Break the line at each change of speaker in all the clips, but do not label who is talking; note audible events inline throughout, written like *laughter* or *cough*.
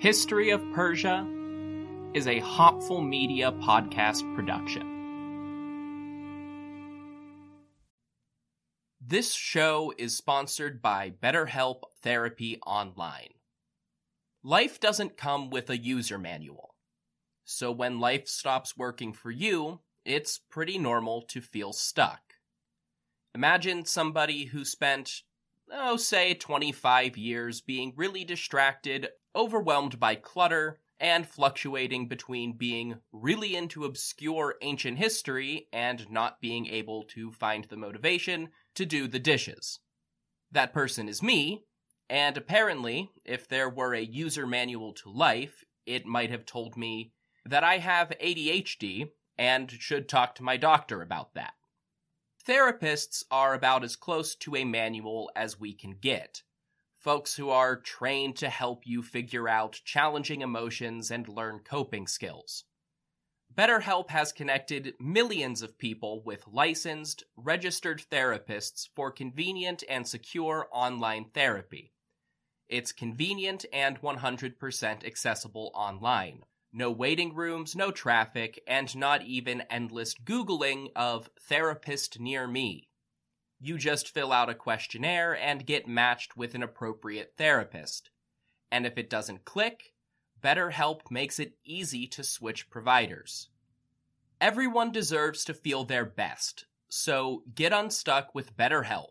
History of Persia is a Hopful Media podcast production. This show is sponsored by BetterHelp Therapy Online. Life doesn't come with a user manual. So when life stops working for you, it's pretty normal to feel stuck. Imagine somebody who spent, oh, say 25 years being really distracted, overwhelmed by clutter, and fluctuating between being really into obscure ancient history and not being able to find the motivation to do the dishes. That person is me, and apparently, if there were a user manual to life, it might have told me that I have ADHD and should talk to my doctor about that. Therapists are about as close to a manual as we can get. Folks who are trained to help you figure out challenging emotions and learn coping skills. BetterHelp has connected millions of people with licensed, registered therapists for convenient and secure online therapy. It's convenient and 100% accessible online. No waiting rooms, no traffic, and not even endless Googling of therapist near me. You just fill out a questionnaire and get matched with an appropriate therapist. And if it doesn't click, BetterHelp makes it easy to switch providers. Everyone deserves to feel their best, so get unstuck with BetterHelp.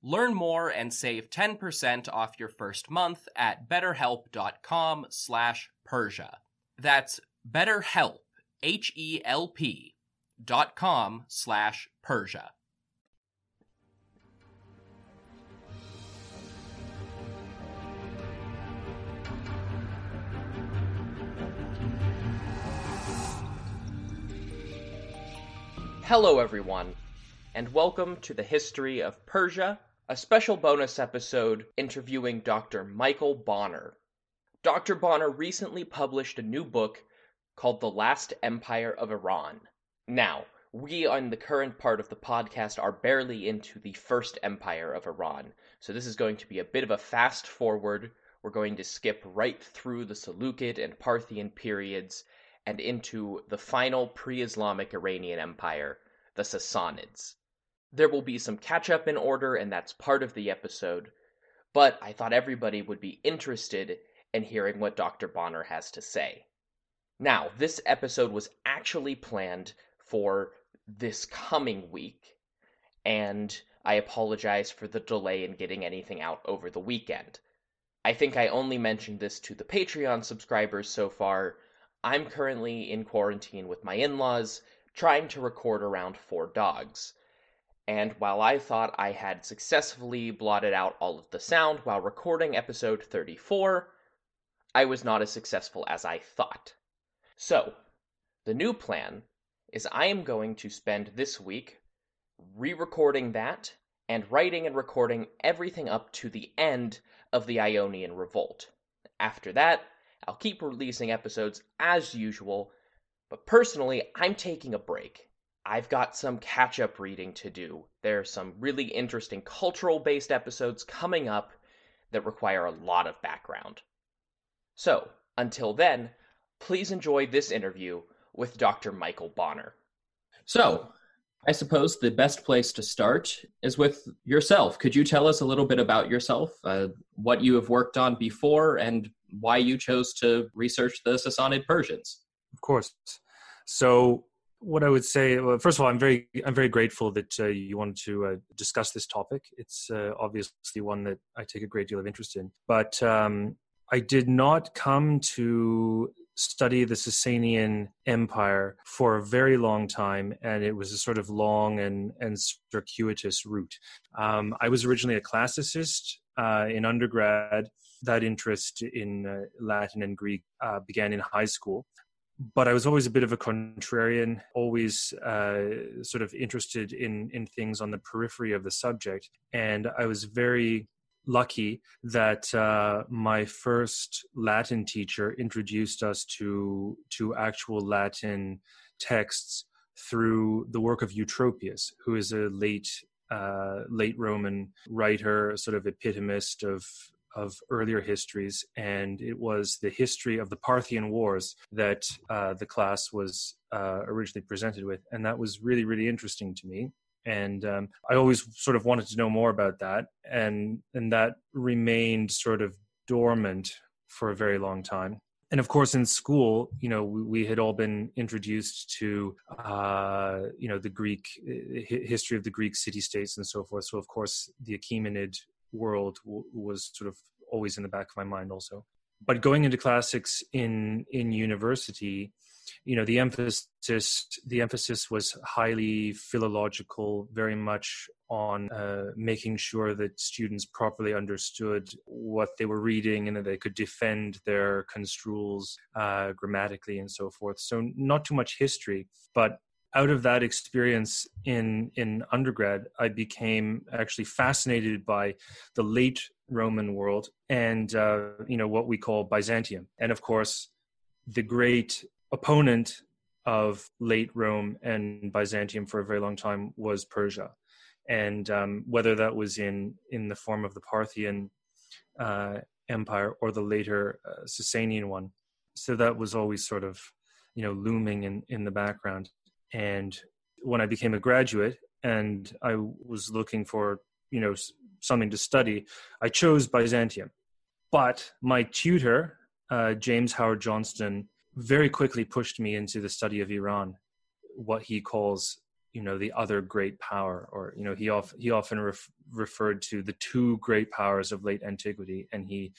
Learn more and save 10% off your first month at betterhelp.com slash Persia. That's betterhelp, H-E-L-P dot com slash Persia. Hello, everyone, and welcome to the History of Persia, a special bonus episode interviewing Dr. Michael Bonner. Dr. Bonner recently published a new book called The Last Empire of Iran. Now, we on the current part of the podcast are barely into the first empire of Iran, so this is going to be a bit of a fast forward.
we're going to skip right through the Seleucid and Parthian periods and into the final pre Islamic Iranian Empire, the Sassanids. There will be some catch up in order, and that's part of the episode, but I thought everybody would be interested in hearing what Dr. Bonner has to say. Now, this episode was actually planned for this coming week, and I apologize for the delay in getting anything out over the weekend. I think I only mentioned this to the Patreon subscribers so far. I'm currently in quarantine with my in laws, trying to record around four dogs. And while I thought I had successfully blotted out all of the sound while recording episode 34, I was not as successful as I thought. So, the new plan is I am going to spend this week re recording that and writing and recording everything up to the end of the Ionian Revolt. After that, I'll keep releasing episodes as usual, but personally, I'm taking a break. I've got some catch up reading to do. There are some really interesting cultural based episodes coming up that require a lot of background. So, until then, please enjoy this interview with Dr. Michael Bonner.
So, I suppose the best place to start is with yourself. Could you tell us a little bit about yourself, uh, what you have worked on before, and why you chose to research the Sassanid Persians?
Of course. So, what I would say, well, first of all, I'm very, I'm very grateful that uh, you wanted to uh, discuss this topic. It's uh, obviously one that I take a great deal of interest in. But um, I did not come to study the Sasanian Empire for a very long time, and it was a sort of long and, and circuitous route. Um, I was originally a classicist uh, in undergrad. That interest in uh, Latin and Greek uh, began in high school. But I was always a bit of a contrarian, always uh, sort of interested in, in things on the periphery of the subject. And I was very lucky that uh, my first Latin teacher introduced us to to actual Latin texts through the work of Eutropius, who is a late uh, late Roman writer, sort of epitomist of of earlier histories, and it was the history of the Parthian Wars that uh, the class was uh, originally presented with, and that was really really interesting to me and um, I always sort of wanted to know more about that, and and that remained sort of dormant for a very long time. And of course, in school, you know, we, we had all been introduced to, uh, you know, the Greek history of the Greek city-states and so forth. So, of course, the Achaemenid world w- was sort of always in the back of my mind, also. But going into classics in in university, you know the emphasis the emphasis was highly philological very much on uh, making sure that students properly understood what they were reading and that they could defend their construals uh, grammatically and so forth. So not too much history. But out of that experience in in undergrad i became actually fascinated by the late roman world and uh, you know what we call byzantium. And of course the great opponent of late Rome and Byzantium for a very long time was Persia, and um, whether that was in in the form of the Parthian uh, Empire or the later uh, Sasanian one, so that was always sort of you know looming in in the background. And when I became a graduate and I was looking for you know something to study, I chose Byzantium. But my tutor, uh, James Howard Johnston, very quickly pushed me into the study of Iran, what he calls you know the other great power or you know he of, he often ref, referred to the two great powers of late antiquity and he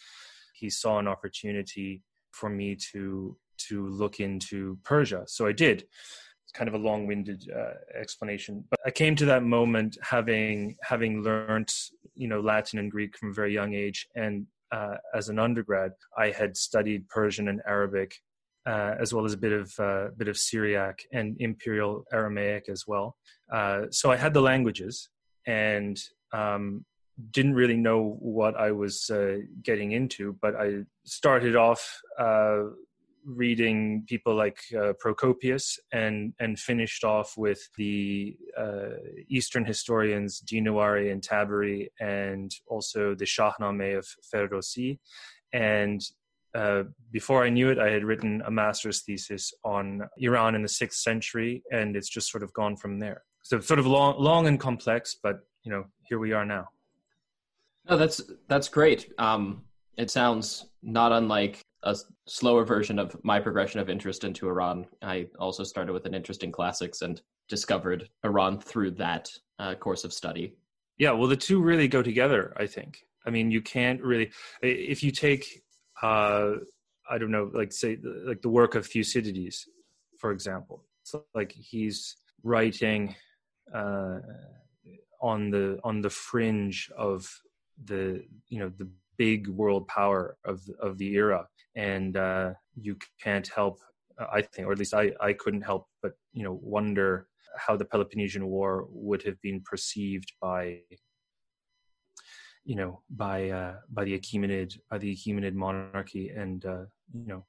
he saw an opportunity for me to to look into Persia. So I did. It's kind of a long-winded uh, explanation but I came to that moment having having learned you know Latin and Greek from a very young age and uh, as an undergrad I had studied Persian and Arabic uh, as well as a bit of uh, bit of Syriac and Imperial Aramaic as well. Uh, so I had the languages and um, didn't really know what I was uh, getting into, but I started off uh, reading people like uh, Procopius and and finished off with the Eastern historians Dinawari and Tabari and also the Shahnameh of Ferdowsi and uh, before I knew it, I had written a master's thesis on Iran in the sixth century, and it's just sort of gone from there. So sort of long, long and complex, but you know, here we are now.
No, that's that's great. Um, it sounds not unlike a slower version of my progression of interest into Iran. I also started with an interest in classics and discovered Iran through that uh, course of study.
Yeah, well, the two really go together. I think. I mean, you can't really if you take uh, I don't know, like say like the work of Thucydides, for example. So like he's writing uh, on the on the fringe of the you know the big world power of of the era, and uh, you can't help, I think, or at least I I couldn't help but you know wonder how the Peloponnesian War would have been perceived by you know by uh, by the Achaemenid by the Achaemenid monarchy, and uh, you know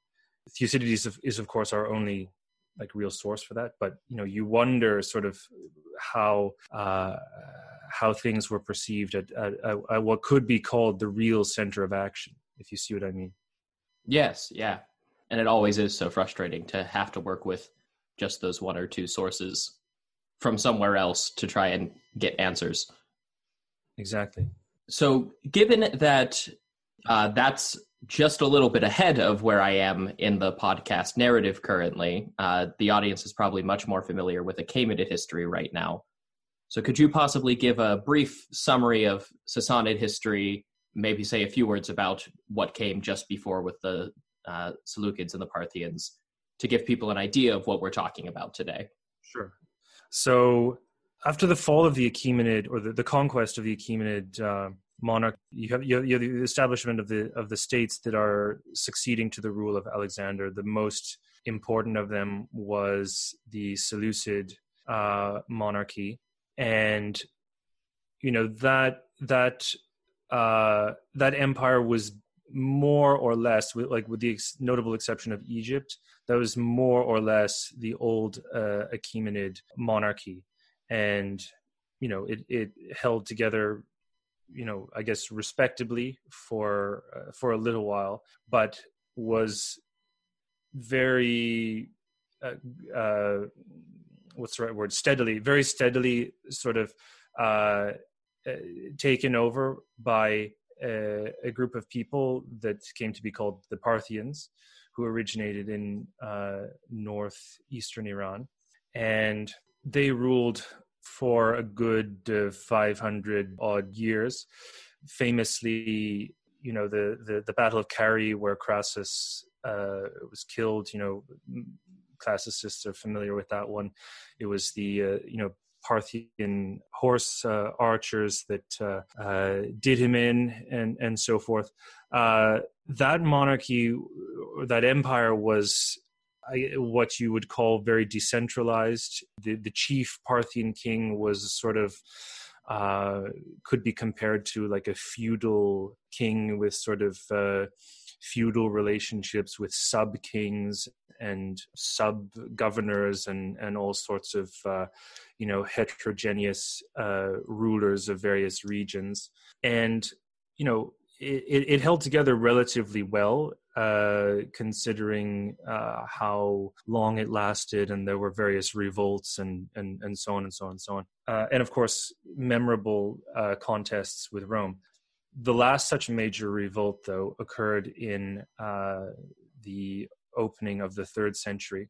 Thucydides is, is of course our only like real source for that. But you know you wonder sort of how uh, how things were perceived at, at, at what could be called the real center of action, if you see what I mean.
Yes, yeah, and it always is so frustrating to have to work with just those one or two sources from somewhere else to try and get answers.
Exactly.
So, given that uh, that's just a little bit ahead of where I am in the podcast narrative currently, uh, the audience is probably much more familiar with Achaemenid history right now. So, could you possibly give a brief summary of Sassanid history? Maybe say a few words about what came just before with the uh, Seleucids and the Parthians to give people an idea of what we're talking about today.
Sure. So, after the fall of the Achaemenid or the, the conquest of the Achaemenid uh, monarch, you have, you have, you have the establishment of the of the states that are succeeding to the rule of Alexander. The most important of them was the Seleucid uh, monarchy, and you know that that uh, that empire was more or less, like with the ex- notable exception of Egypt, that was more or less the old uh, Achaemenid monarchy and you know it it held together you know i guess respectably for uh, for a little while but was very uh, uh, what's the right word? Steadily very steadily sort of uh, uh taken over by a, a, group of people that came to be called the parthians who originated in uh, northeastern iran. And they ruled for a good uh, 500 odd years. Famously, you know, the, the, the Battle of Carrhae, where Crassus uh, was killed, you know, classicists are familiar with that one. It was the, uh, you know, Parthian horse uh, archers that uh, uh, did him in and, and so forth. Uh, that monarchy, that empire was what you would call very decentralized. The, the chief Parthian king was sort of uh, could be compared to like a feudal king with sort of uh, feudal relationships with sub kings and sub governors and and all sorts of uh, you know heterogeneous uh, rulers of various regions and you know it, it held together relatively well uh, considering uh, how long it lasted, and there were various revolts and and and so on and so on and so on, uh, and of course memorable uh, contests with Rome. The last such major revolt, though, occurred in uh, the opening of the third century.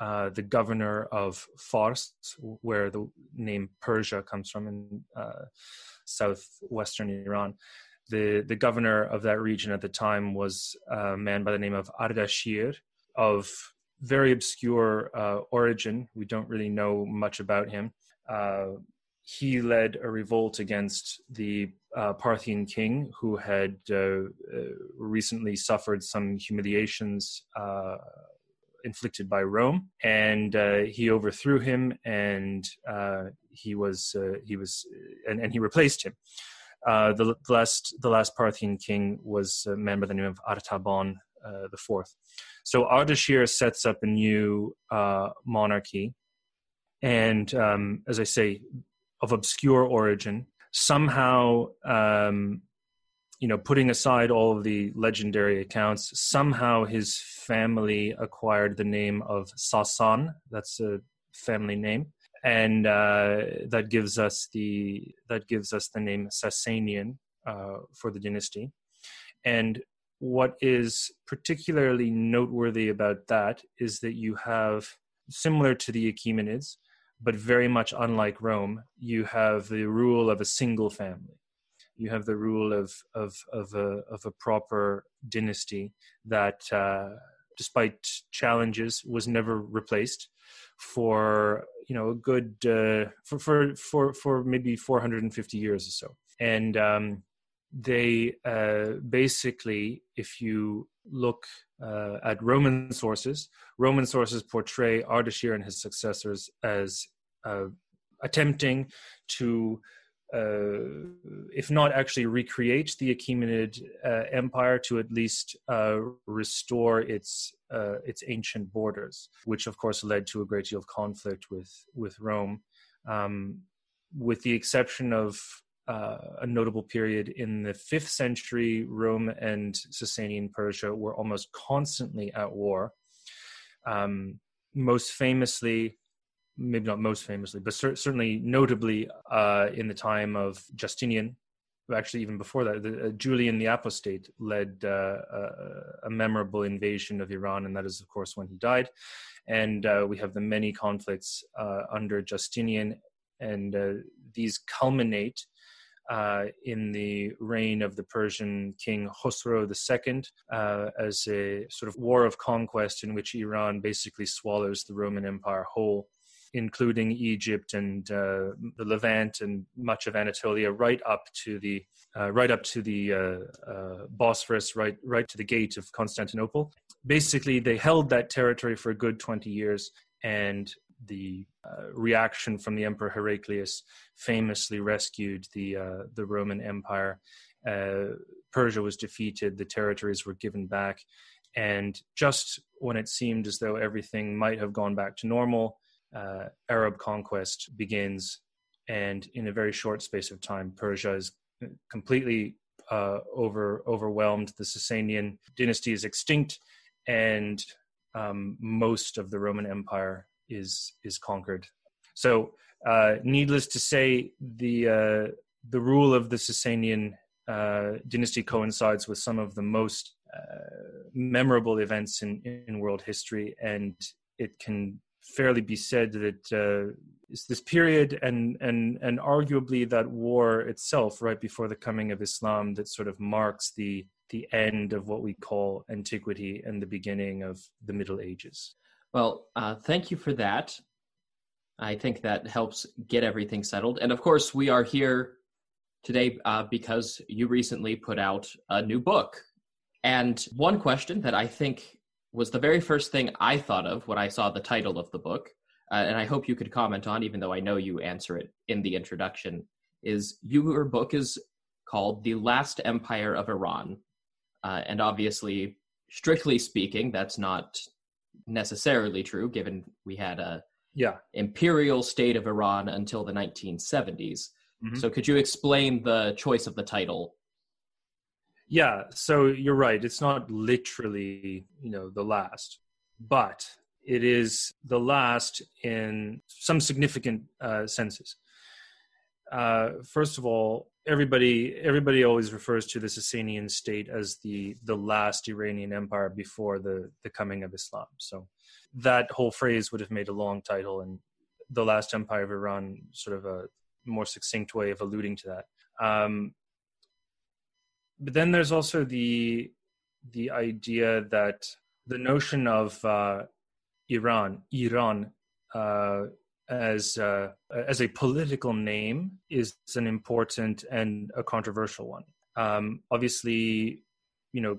Uh, the governor of Fars, where the name Persia comes from in southwestern Iran, the the governor of that region at the time was a man by the name of Ardashir of very obscure uh, origin. We don't really know much about him. Uh, he led a revolt against the uh, Parthian king, who had uh, uh, recently suffered some humiliations uh, inflicted by Rome, and he overthrew him, and he was he was and, and he replaced him. Uh, the, last the last Parthian king was a man by the name of Artaban uh, the fourth. So Ardashir sets up a new uh, monarchy, and um, as I say, of obscure origin. Somehow, um, you know, putting aside all of the legendary accounts, somehow his family acquired the name of Sasan. That's a family name, and uh, that gives us the that gives us the name Sasanian uh, for the dynasty. And what is particularly noteworthy about that is that you have, similar to the Achaemenids, but very much unlike Rome, you have the rule of a single family you have the rule of of of a of a proper dynasty that, uh, despite challenges, was never replaced for you know a good uh, for for for for maybe 450 years or so, and um, they uh, basically, if you look uh, at Roman sources, Roman sources portray Ardashir and his successors as uh, attempting to if not actually recreate the Achaemenid uh, Empire, to at least uh, restore its uh, its ancient borders, which of course led to a great deal of conflict with with Rome, um, with the exception of uh, a notable period in the fifth century. Rome and Sasanian Persia were almost constantly at war. Um, most famously, maybe not most famously, but cer- certainly notably uh, in the time of Justinian. Actually, even before that, the, uh, Julian the Apostate led uh, a, a, memorable invasion of Iran, and that is, of course, when he died. And uh, we have the many conflicts uh, under Justinian, and uh, these culminate uh, in the reign of the Persian king Khosrow II uh, as a sort of war of conquest in which Iran basically swallows the Roman Empire whole including Egypt and uh, the Levant and much of Anatolia, right up to the uh, right up to the uh, uh, Bosphorus, right right to the gate of Constantinople. Basically, they held that territory for a good twenty years, and the uh, reaction from the Emperor Heraclius famously rescued the uh, the Roman Empire. Persia was defeated; the territories were given back, and just when it seemed as though everything might have gone back to normal, uh, Arab conquest begins, and in a very short space of time, Persia is completely uh, over overwhelmed. The Sasanian dynasty is extinct, and um, most of the Roman Empire is is conquered. So, uh, needless to say, the uh, the rule of the Sasanian uh, dynasty coincides with some of the most uh, memorable events in, in world history, and it can fairly be said that uh, it's this period and and and arguably that war itself right before the coming of Islam that sort of marks the the end of what we call antiquity and the beginning of the Middle Ages.
Well, uh, thank you for that. I think that helps get everything settled. And of course, we are here today uh, because you recently put out a new book. And one question that I think was the very first thing I thought of when I saw the title of the book, uh, and I hope you could comment on, even though I know you answer it in the introduction, is your book is called The Last Empire of Iran. Uh, and obviously, strictly speaking, that's not necessarily true, given we had a
yeah.
imperial state of Iran until the 1970s. Mm-hmm. So, could you explain the choice of the title
yeah, so you're right. It's not literally, you know, the last, but it is the last in some significant uh, senses. Uh, first of all, everybody everybody always refers to the Sasanian state as the the last Iranian empire before the the coming of Islam. So that whole phrase would have made a long title, and the last empire of Iran, sort of a more succinct way of alluding to that. Um, but then there's also the the idea that the notion of uh, Iran, Iran, uh, as uh, as a political name is an important and a controversial one. Um, obviously, you know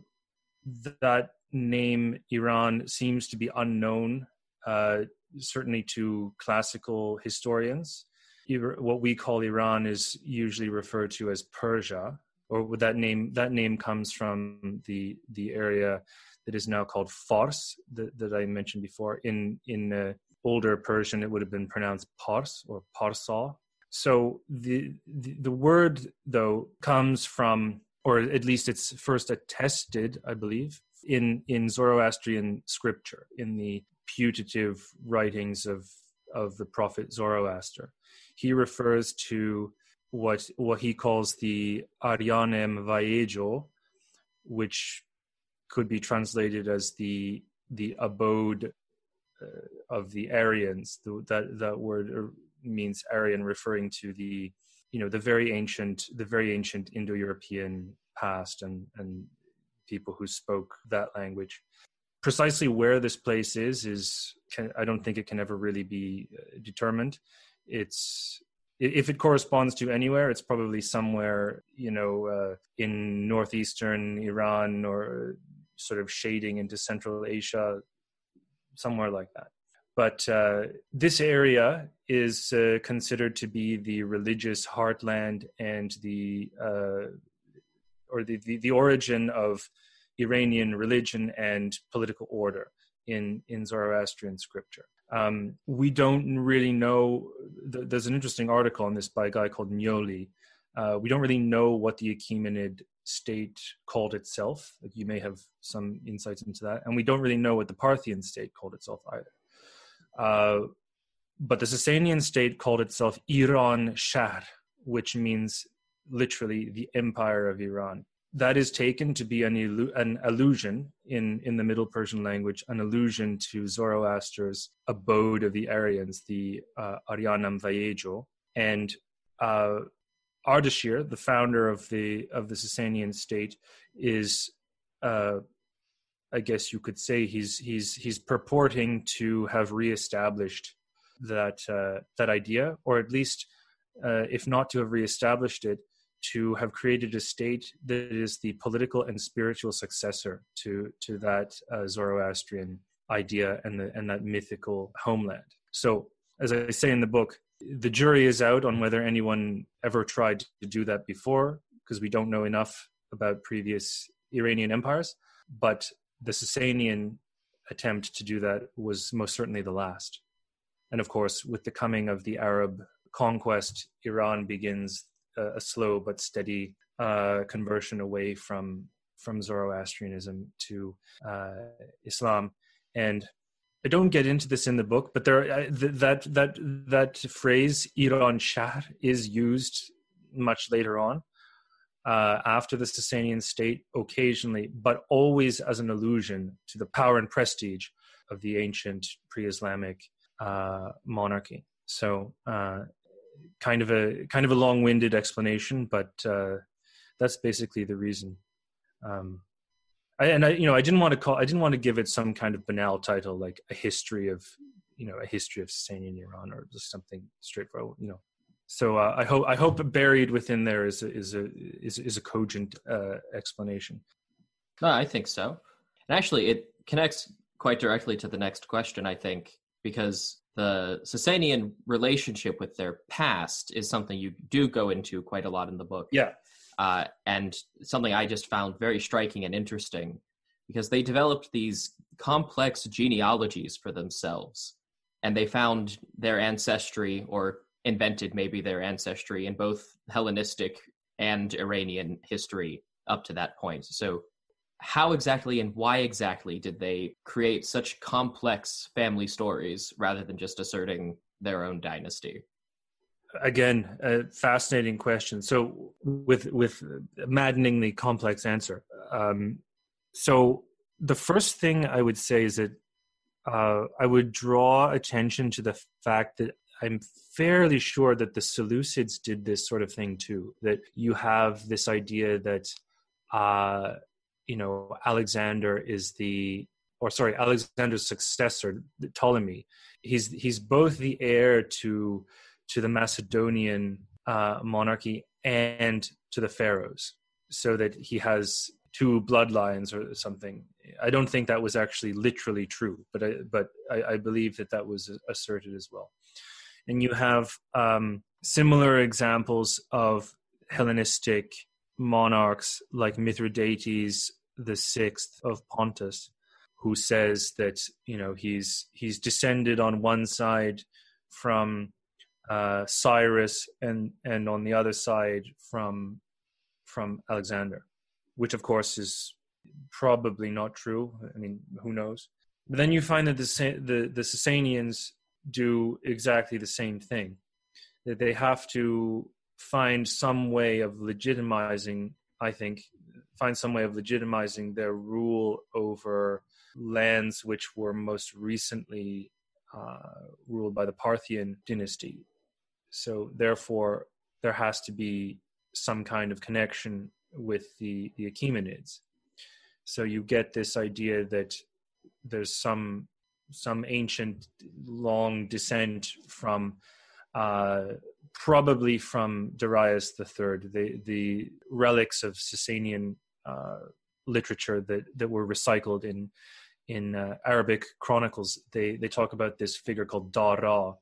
th- that name Iran seems to be unknown, uh, certainly to classical historians. What we call Iran is usually referred to as Persia, or that name that name comes from the the area that is now called Fars that, that I mentioned before. In in uh, older Persian, it would have been pronounced Pars or Parsa. So the, the the word though comes from or at least it's first attested, I believe, in in Zoroastrian scripture, in the putative writings of of the prophet Zoroaster. He refers to what what he calls the Arianem Vaejo, which could be translated as the the abode uh, of the Aryans. The, that that word uh, means Aryan, referring to the you know the very ancient the very ancient Indo-European past and and people who spoke that language. Precisely where this place is is can, I don't think it can ever really be uh, determined. It's if it corresponds to anywhere, it's probably somewhere you know uh, in northeastern Iran or sort of shading into Central Asia, somewhere like that. But uh, this area is uh, considered to be the religious heartland and the uh, or the, the, the origin of Iranian religion and political order in in Zoroastrian scripture. Um, we don't really know. There's an interesting article on this by a guy called Gnoli. Uh, we don't really know what the Achaemenid state called itself. Like you may have some insights into that, and we don't really know what the Parthian state called itself either. Uh, but the Sasanian state called itself Iran Shahr, which means literally the empire of Iran that is taken to be an, an allusion in, in the Middle Persian language, an allusion to Zoroaster's abode of the Aryans, the uh, Aryanam Vayejo. And uh, Ardashir, the founder of the of the Sasanian state, is, uh, I guess you could say, he's he's he's purporting to have reestablished that uh, that idea, or at least, uh, if not to have reestablished it, to have created a state that is the political and spiritual successor to to that uh, Zoroastrian idea and the, and that mythical homeland. So, as I say in the book, the jury is out on whether anyone ever tried to do that before, because we don't know enough about previous Iranian empires. But the Sasanian attempt to do that was most certainly the last. And of course, with the coming of the Arab conquest, Iran begins a, a slow but steady uh, conversion away from from Zoroastrianism to uh, Islam, and I don't get into this in the book, but there uh, th- that that that phrase Iran Shahr is used much later on uh, after the Sasanian state, occasionally, but always as an allusion to the power and prestige of the ancient pre-Islamic uh, monarchy. So uh, kind of a kind of a long-winded explanation, but uh, that's basically the reason. Um, I, and I, you know, I didn't want to call, I didn't want to give it some kind of banal title like a history of, you know, a history of Sasanian Iran or just something straightforward, you know. So uh, I hope I hope buried within there is a, is a is is a cogent uh, explanation.
No, I think so. And actually, it connects quite directly to the next question. I think because the Sasanian relationship with their past is something you do go into quite a lot in the book.
Yeah.
Uh, and something I just found very striking and interesting because they developed these complex genealogies for themselves. And they found their ancestry, or invented maybe their ancestry, in both Hellenistic and Iranian history up to that point. So how exactly and why exactly did they create such complex family stories rather than just asserting their own dynasty?
Again, a fascinating question. So, with with maddeningly complex answer. Um, so, the first thing I would say is that uh, I would draw attention to the fact that I'm fairly sure that the Seleucids did this sort of thing too. That you have this idea that uh, you know alexander is the or sorry alexander's successor ptolemy. He's he's both the heir to to the macedonian uh, monarchy and to the pharaohs so that he has two bloodlines or something. I don't think that was actually literally true but i but i, I believe that that was asserted as well. And you have um, similar examples of hellenistic monarchs like Mithridates the sixth of Pontus, who says that you know he's he's descended on one side from uh, Cyrus and and on the other side from from Alexander. which of course is probably not true. I mean, who knows? But then you find that the the the Sasanians do exactly the same thing. That they have to find some way of legitimizing. I think find some way of legitimizing their rule over lands which were most recently uh, ruled by the Parthian dynasty. So therefore, there has to be some kind of connection with the the Achaemenids. So you get this idea that there's some some ancient long descent from uh, probably from Darius III, the the relics of Sasanian uh, literature that that were recycled in in uh, Arabic chronicles. They they talk about this figure called Dara,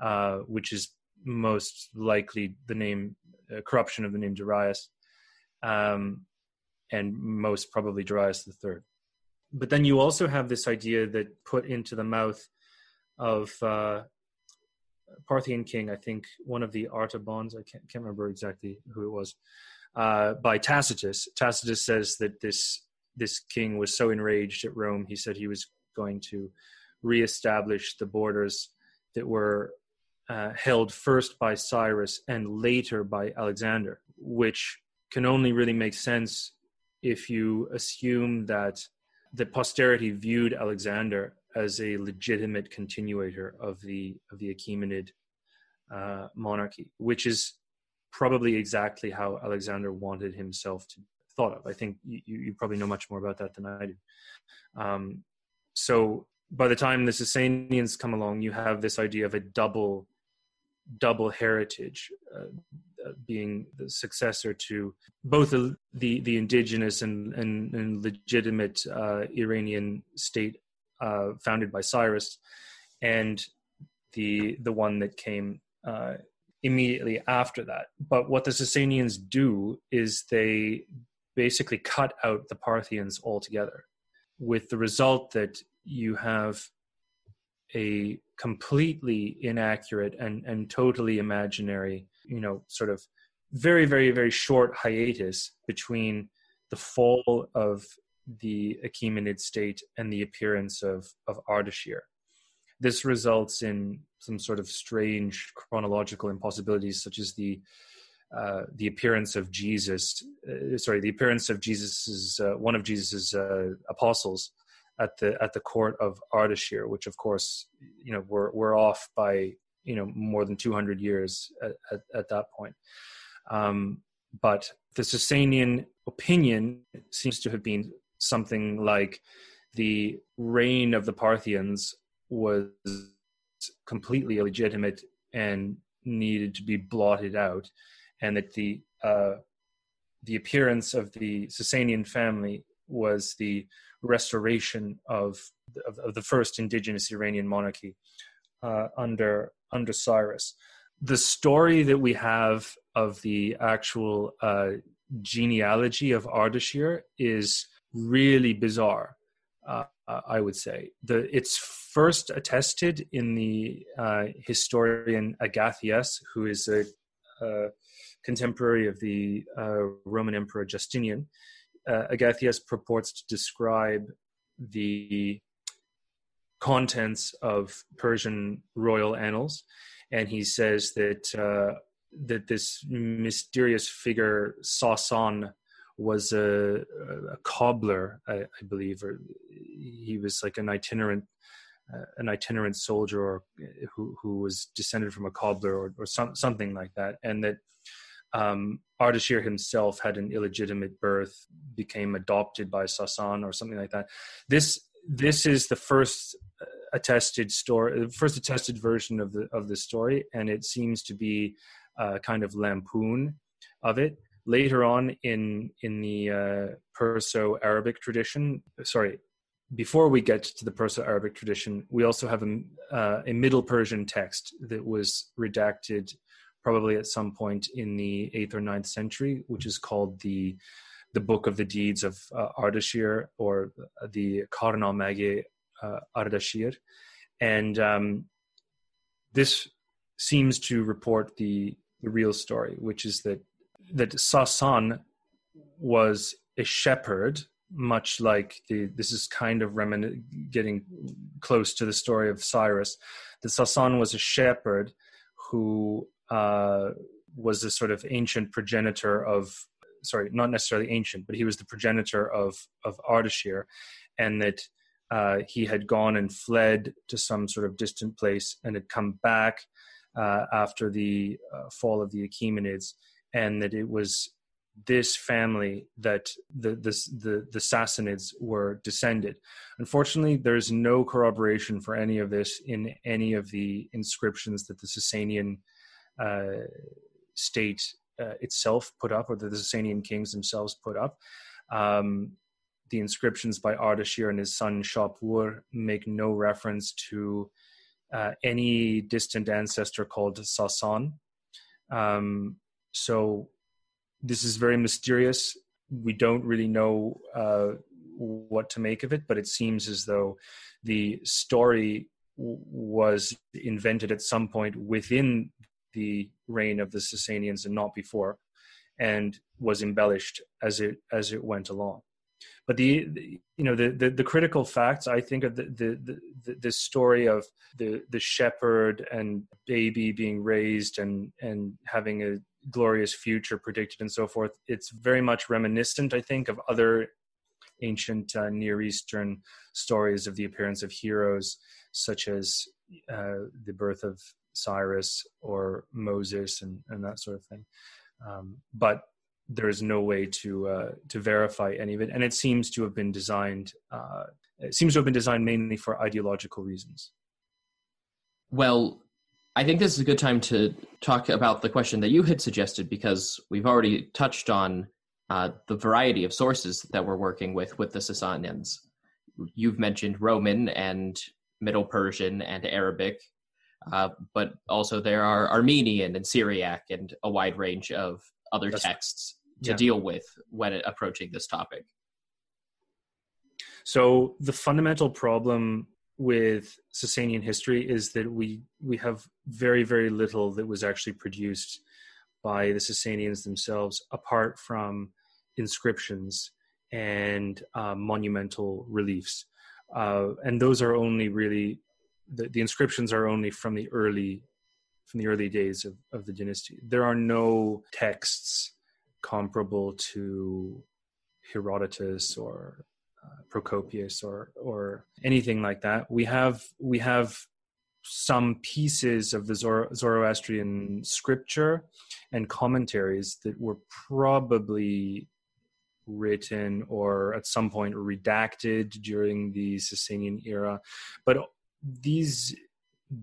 uh, which is most likely the name uh, corruption of the name Darius, um, and most probably Darius III. But then you also have this idea that put into the mouth of uh, Parthian king, I think one of the Artabans, I can't, can't remember exactly who it was, uh, by Tacitus. Tacitus says that this this king was so enraged at Rome, he said he was going to reestablish the borders that were uh, held first by Cyrus and later by Alexander, which can only really make sense if you assume that the posterity viewed Alexander as a legitimate continuator of the of the Achaemenid uh, monarchy, which is probably exactly how Alexander wanted himself to thought of. I think you, you probably know much more about that than I do. Um, so by the time the Sasanians come along, you have this idea of a double double heritage, uh, uh, being the successor to both the the, indigenous and, and, and legitimate uh, Iranian state uh, founded by Cyrus, and the the one that came uh, immediately after that. But what the Sasanians do is they basically cut out the Parthians altogether, with the result that you have a completely inaccurate and, and totally imaginary, you know, sort of very, very, very short hiatus between the fall of the Achaemenid state and the appearance of, of Ardashir. This results in some sort of strange chronological impossibilities, such as the uh, the appearance of Jesus, uh, sorry, the appearance of Jesus's uh, one of Jesus's uh, apostles at the at the court of Ardashir, which of course you know we're we're off by you know more than 200 years at, at, at that point. Um, but the Sasanian opinion seems to have been something like the reign of the Parthians was completely illegitimate and needed to be blotted out, and that the uh, the appearance of the Sasanian family was the restoration of, of, of the first indigenous Iranian monarchy uh, under under Cyrus. The story that we have of the actual uh, genealogy of Ardashir is really bizarre. Uh, I would say the it's first attested in the uh, historian Agathias, who is a, contemporary of the uh, Roman Emperor Justinian, uh, Agathias purports to describe the contents of Persian royal annals, and he says that uh, that this mysterious figure Sasan was a, a cobbler, I, I, believe, or he was like an itinerant. Uh, an itinerant soldier or who who was descended from a cobbler or, or some, something like that and that um, Ardashir himself had an illegitimate birth, became adopted by Sasan or something like that. This this is the first uh, attested story, the first attested version of the of the story, and it seems to be a kind of lampoon of it. Later on in in the uh, Perso-Arabic tradition, sorry, before we get to the Perso-Arabic tradition, we also have a, uh, a Middle Persian text that was redacted probably at some point in the eighth or ninth century, which is called the the Book of the Deeds of uh, Ardashir or the Karnamage uh, Ardashir, and um, this seems to report the the real story, which is that that Sasan was a shepherd, much like the this is kind of remin- getting close to the story of Cyrus. That Sasan was a shepherd who uh, was a sort of ancient progenitor of sorry, not necessarily ancient, but he was the progenitor of of Ardashir, and that uh, he had gone and fled to some sort of distant place and had come back uh, after the uh, fall of the Achaemenids, and that it was this family that the, the the the Sassanids were descended. Unfortunately, there's no corroboration for any of this in any of the inscriptions that the Sasanian uh, state uh, itself put up, or that the Sasanian kings themselves put up. Um, the inscriptions by Ardashir and his son Shapur make no reference to uh, any distant ancestor called Sasan. Um, so this is very mysterious. We don't really know uh, what to make of it, but it seems as though the story w- was invented at some point within the reign of the Sasanians and not before, and was embellished as it as it went along but the, the, you know the, the, the critical facts i think of the the the, the story of the the shepherd and baby being raised and and having a glorious future predicted and so forth it's very much reminiscent i think of other ancient uh, near eastern stories of the appearance of heroes such as uh, the birth of cyrus or moses and and that sort of thing um, but there is no way to uh, to verify any of it, and it seems to have been designed. Uh, it seems to have been designed mainly for ideological reasons.
Well, I think this is a good time to talk about the question that you had suggested because we've already touched on uh, the variety of sources that we're working with with the Sasanians. You've mentioned Roman and Middle Persian and Arabic, uh, but also there are Armenian and Syriac and a wide range of other That's, texts to yeah. deal with when approaching this topic.
So the fundamental problem with Sasanian history is that we we have very very little that was actually produced by the Sasanians themselves, apart from inscriptions and uh, monumental reliefs, uh, and those are only really the, the inscriptions are only from the early from the early days of, of the dynasty. There are no texts comparable to Herodotus or Procopius or or anything like that. We have we have some pieces of the Zoroastrian scripture and commentaries that were probably written or at some point redacted during the Sasanian era, but these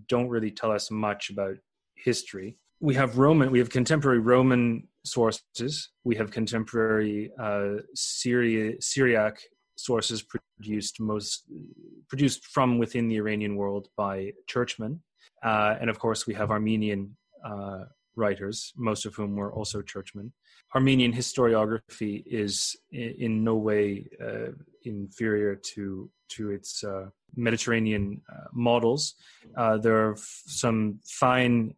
don't really tell us much about history. We have Roman, we have contemporary Roman sources. We have contemporary uh, Syria, Syriac sources produced most produced from within the Iranian world by churchmen, uh, and of course we have Armenian uh, writers, most of whom were also churchmen. Armenian historiography is in, in no way uh, inferior to to its uh, Mediterranean uh, models. Uh, there are f- some fine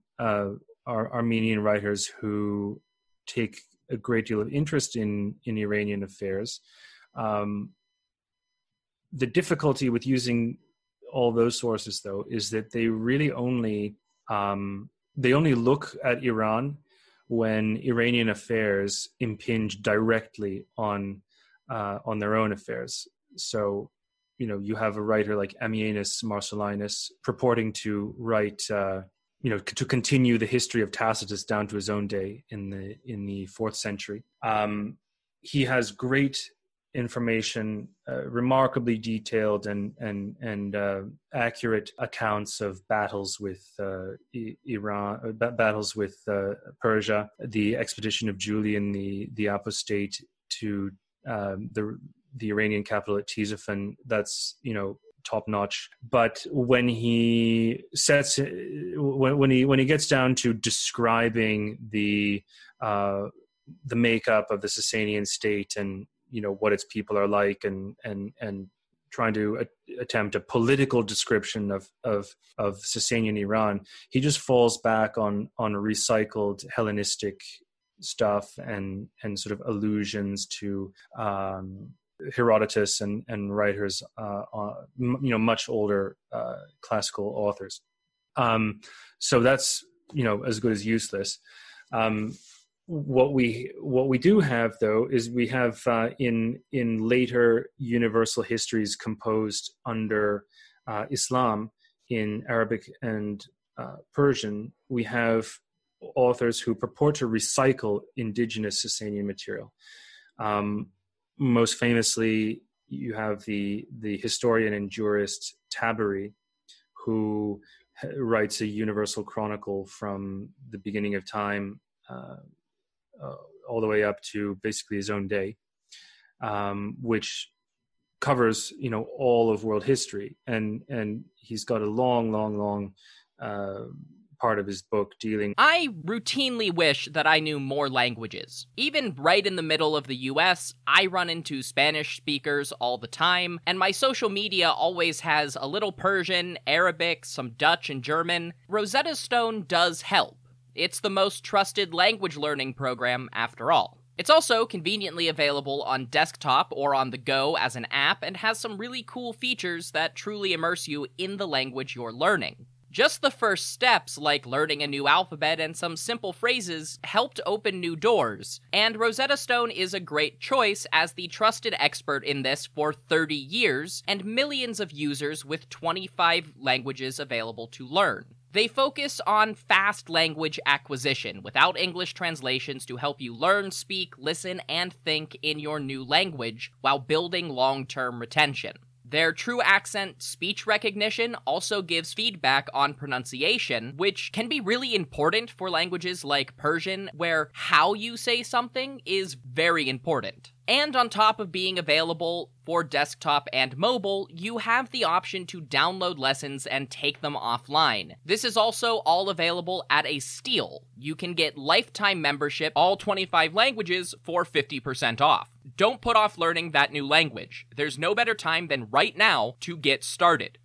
Armenian writers who take a great deal of interest in in Iranian affairs. Um, the difficulty with using all those sources, though, is that they really only um, they only look at Iran when Iranian affairs impinge directly on uh, on their own affairs. So, you know, you have a writer like Ammianus Marcellinus purporting to write uh, you know to continue the history of Tacitus down to his own day in the in the fourth century. Um, he has great information, uh, remarkably detailed and and and uh, accurate accounts of battles with uh, Iran, uh, battles with uh, Persia, the expedition of Julian the the apostate to um, the the Iranian capital at Ctesiphon. That's you know top notch. But when he sets when, when he when he gets down to describing the uh, the makeup of the Sasanian state and you know what its people are like and and and trying to a- attempt a political description of of of Sasanian Iran, he just falls back on on recycled Hellenistic stuff and and sort of allusions to um, Herodotus and and writers, uh, uh, you know, much older uh, classical authors. Um, so that's you know as good as useless. Um, what we what we do have though is we have uh, in in later universal histories composed under uh, Islam in Arabic and uh, Persian, we have authors who purport to recycle indigenous Sasanian material. Um, most famously, you have the the historian and jurist Tabari, who writes a universal chronicle from the beginning of time uh, uh, all the way up to basically his own day, um, which covers you know all of world history, and and he's got a long, long, long uh, part of his book dealing.
I routinely wish that I knew more languages. Even right in the middle of the US, I run into Spanish speakers all the time, and my social media always has a little Persian, Arabic, some Dutch, and German. Rosetta Stone does help. It's the most trusted language learning program after all. It's also conveniently available on desktop or on the go as an app and has some really cool features that truly immerse you in the language you're learning. Just the first steps, like learning a new alphabet and some simple phrases, helped open new doors, and Rosetta Stone is a great choice as the trusted expert in this for 30 years and millions of users with 25 languages available to learn. They focus on fast language acquisition without English translations to help you learn, speak, listen, and think in your new language while building long term retention. Their true accent speech recognition also gives feedback on pronunciation, which can be really important for languages like Persian, where how you say something is very important. And on top of being available for desktop and mobile, you have the option to download lessons and take them offline. This is also all available at a steal. You can get lifetime membership, all 25 languages, for 50% off. Don't put off learning that new language. There's no better time than right now to get started.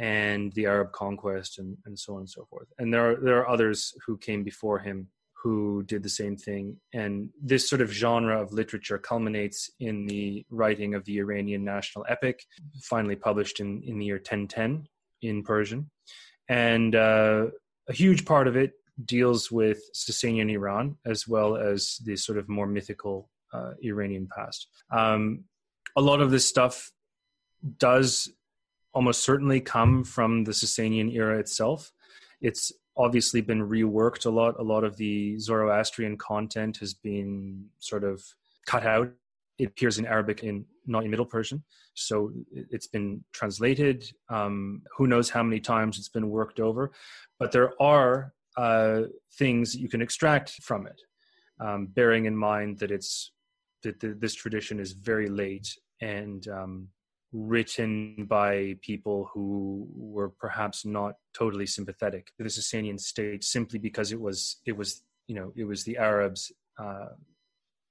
and the Arab conquest and, and so on and so forth. And there are, there are others who came before him who did the same thing. And this sort of genre of literature culminates in the writing of the Iranian national epic, finally published in, in the year 1010 in Persian. And uh, a huge part of it deals with Sasanian Iran as well as the sort of more mythical uh, Iranian past. Um, a lot of this stuff does almost certainly come from the Sasanian era itself. It's obviously been reworked a lot. A lot of the Zoroastrian content has been sort of cut out. It appears in Arabic in not in Middle Persian, so it's been translated. Um, who knows how many times it's been worked over, but there are uh, things you can extract from it, um, bearing in mind that it's that the, this tradition is very late and um, written by people who were perhaps not totally sympathetic to the Sasanian state simply because it was it was you know it was the Arabs uh,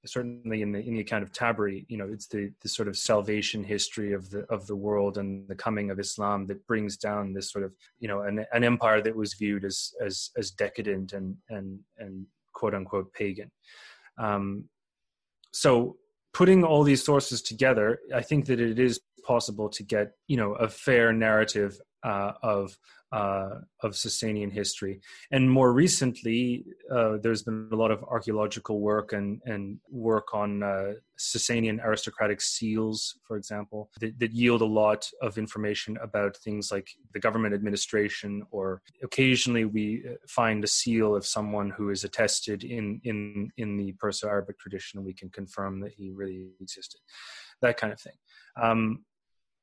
certainly in the in the account of Tabari you know it's the the sort of salvation history of the of the world and the coming of Islam that brings down this sort of you know an, an empire that was viewed as as as decadent and and and quote unquote pagan. Um, so putting all these sources together, I think that it is possible to get you know a fair narrative uh, of uh, of Sasanian history. And more recently, uh, there's been a lot of archaeological work and, and work on uh, Sasanian aristocratic seals, for example, that, that, yield a lot of information about things like the government administration, or occasionally we uh, find a seal of someone who is attested in, in, in the Perso Arabic tradition, and we can confirm that he really existed, that kind of thing. Um,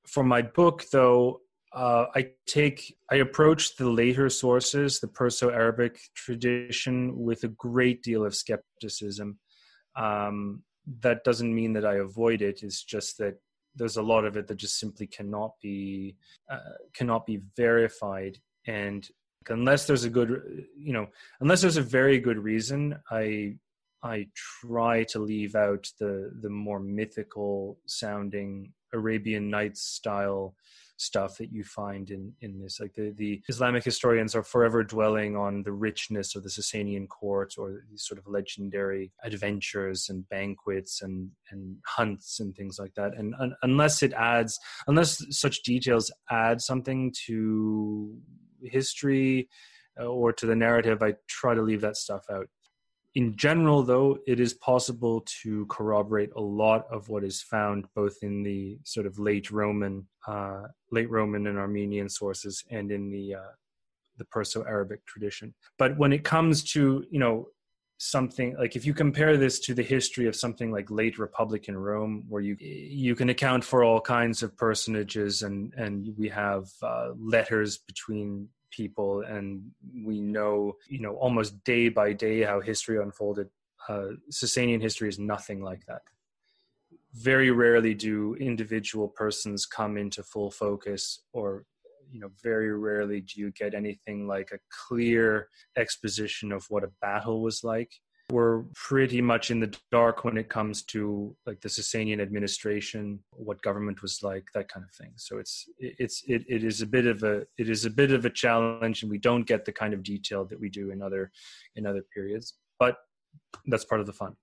for my book, though, uh, I take I approach the later sources, the Perso-Arabic tradition, with a great deal of skepticism. Um, that doesn't mean that I avoid it. It's just that there's a lot of it that just simply cannot be uh, cannot be verified and unless there's a good you know unless there's a very good reason i i try to leave out the the more mythical sounding arabian nights style stuff that you find in in this like the the islamic historians are forever dwelling on the richness of the Sasanian court or these sort of legendary adventures and banquets and and hunts and things like that. And un, unless it adds unless such details add something to history uh, or to the narrative i try to leave that stuff out in general, though, it is possible to corroborate a lot of what is found both in the sort of late Roman, uh, late Roman and Armenian sources, and in the uh, the Perso-Arabic tradition. But when it comes to you know something like if you compare this to the history of something like late republican rome where you you can account for all kinds of personages and and we have uh, letters between people and we know you know almost day by day how history unfolded. Uh, Sasanian history is nothing like that. Very rarely do individual persons come into full focus or you know very rarely do you get anything like a clear exposition of what a battle was like we're pretty much in the dark when it comes to like the Sasanian administration, what government was like, that kind of thing. So it's it's it, it is a bit of a it is a bit of a challenge, and we don't get the kind of detail that we do in other in other periods. But that's part of the fun.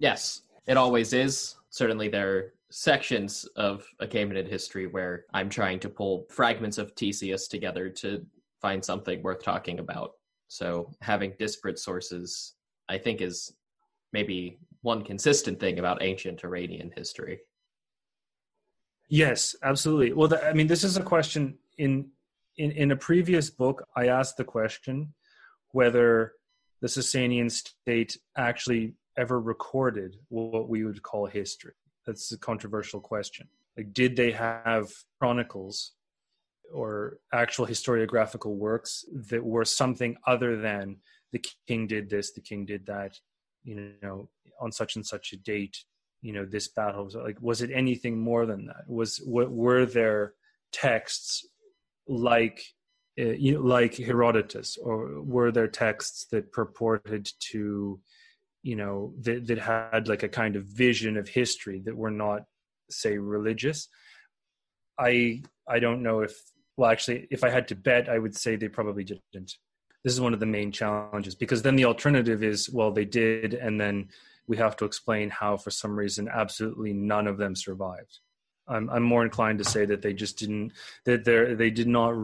Yes, it always is. Certainly, there are sections of Achaemenid history where I'm trying to pull fragments of Ctesias together to find something worth talking about. So, having disparate sources, I think, is maybe one consistent thing about ancient Iranian history.
Yes, absolutely. Well, the, I mean, this is a question in in in a previous book. I asked the question whether the Sasanian state actually ever recorded what we would call history? That's a controversial question. Like, did they have chronicles or actual historiographical works that were something other than the king did this, the king did that, you know, on such and such a date, you know, this battle was like, was it anything more than that? Was what were there texts like uh, you know, like Herodotus, or were there texts that purported to you know that, that had like a kind of vision of history that were not say religious. I i don't know if well actually if i had to bet i would say they probably didn't. This is one of the main challenges because then the alternative is well they did and then we have to explain how for some reason absolutely none of them survived. I'm i'm more inclined to say that they just didn't that they they did not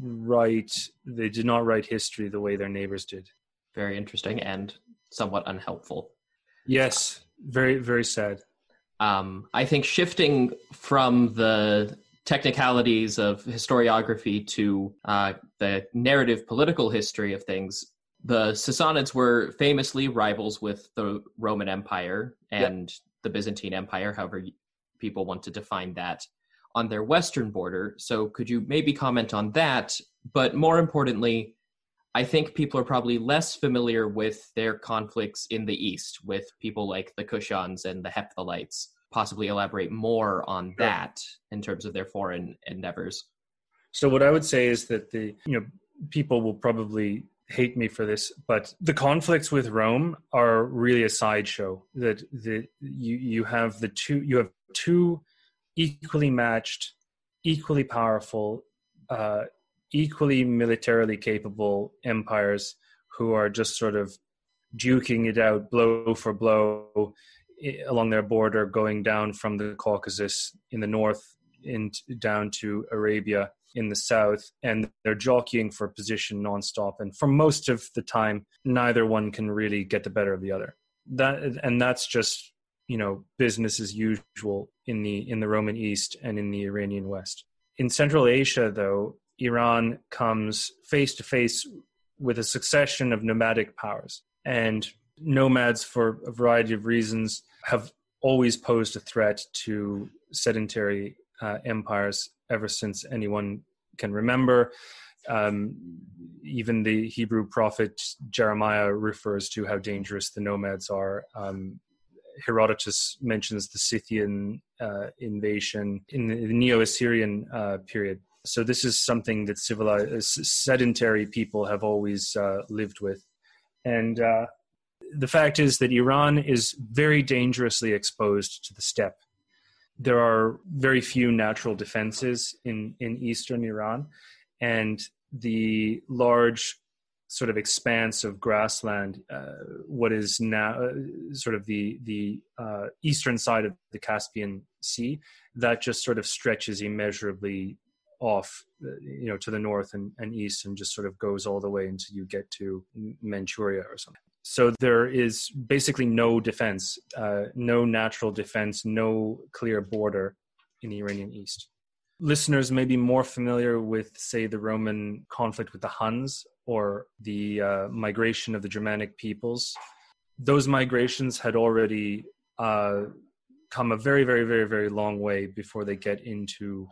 write they did not write history the way their neighbors did.
Very interesting and somewhat unhelpful.
Yes, very very sad.
Um, I think shifting from the technicalities of historiography to uh, the narrative political history of things, the Sassanids were famously rivals with the Roman Empire and yep. the Byzantine Empire, however people want to define that, on their western border. So, could you maybe comment on that? But more importantly, I think people are probably less familiar with their conflicts in the East with people like the Kushans and the Hephthalites. Possibly elaborate more on that in terms of their foreign endeavors.
So, what I would say is that the you know people will probably hate me for this, but the conflicts with Rome are really a sideshow. That the you you have the two you have two equally matched, equally powerful, uh, equally militarily capable empires who are just sort of duking it out blow for blow eh, along their border, going down from the Caucasus in the north in, down to Arabia in the south, and they're jockeying for position nonstop. And for most of the time, neither one can really get the better of the other. that and that's just you know business as usual in the in the Roman East and in the Iranian West. In Central Asia, though, Iran comes face to face with a succession of nomadic powers, and nomads, for a variety of reasons, have always posed a threat to sedentary uh, empires ever since anyone can remember. Um, even the Hebrew prophet Jeremiah refers to how dangerous the nomads are. Um, Herodotus mentions the Scythian uh, invasion in the Neo-Assyrian uh, period. So this is something that civilized, sedentary people have always uh, lived with, and uh, the fact is that Iran is very dangerously exposed to the steppe. There are very few natural defenses in in eastern Iran, and the large sort of expanse of grassland, uh, what is now uh, sort of the the uh, eastern side of the Caspian Sea, that just sort of stretches immeasurably off, you know, to the north and, and east, and just sort of goes all the way until you get to Manchuria or something. So there is basically no defense, uh, no natural defense, no clear border in the Iranian east listeners may be more familiar with, say, the Roman conflict with the Huns or the uh, migration of the Germanic peoples. Those migrations had already uh, come a very, very, very, very long way before they get into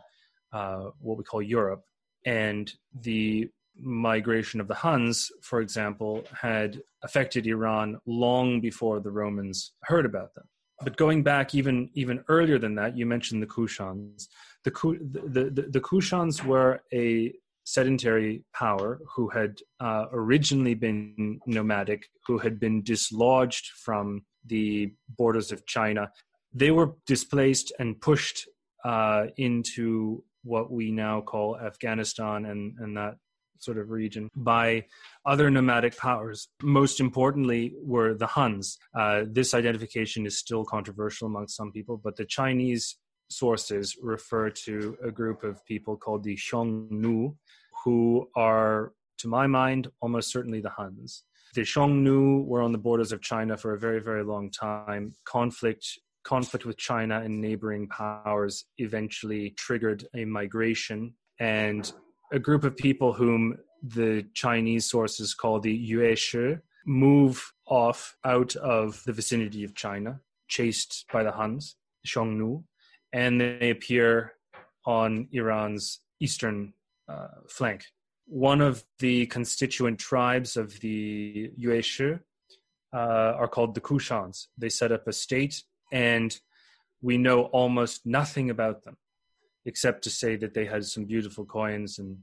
uh, what we call Europe. And the migration of the Huns, for example, had affected Iran long before the Romans heard about them. But going back even even earlier than that, you mentioned the Kushans the, the, the, the Kushans were a sedentary power who had uh, originally been nomadic, who had been dislodged from the borders of China. They were displaced and pushed uh, into what we now call Afghanistan and, and that sort of region by other nomadic powers. Most importantly, were the Huns. Uh, this identification is still controversial among some people, but the Chinese sources refer to a group of people called the Xiongnu, who are, to my mind, almost certainly the Huns. The Xiongnu were on the borders of China for a very, very long time. Conflict conflict with China and neighboring powers eventually triggered a migration and a group of people whom the Chinese sources call the Yuezhi move off out of the vicinity of China, chased by the Huns, Xiongnu, and they appear on Iran's eastern uh, flank. One of the constituent tribes of the Yuezhi uh, are called the Kushans. They set up a state, and we know almost nothing about them, except to say that they had some beautiful coins, and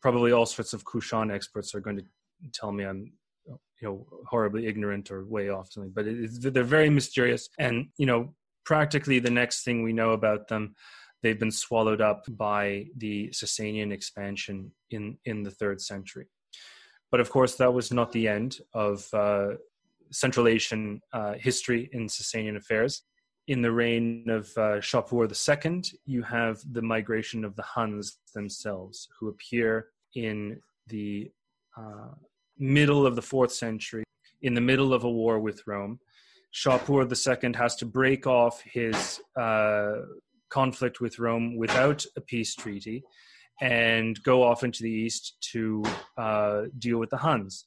probably all sorts of Kushan experts are going to tell me I'm you know horribly ignorant or way off something but it, they're very mysterious and you know practically the next thing we know about them, they've been swallowed up by the Sasanian expansion in, in the third century. But of course, that was not the end of uh, Central Asian uh, history in Sasanian affairs. In the reign of uh, Shapur II, you have the migration of the Huns themselves, who appear in the uh, middle of the fourth century, in the middle of a war with Rome. Shapur II has to break off his uh, conflict with Rome without a peace treaty and go off into the east to uh, deal with the Huns.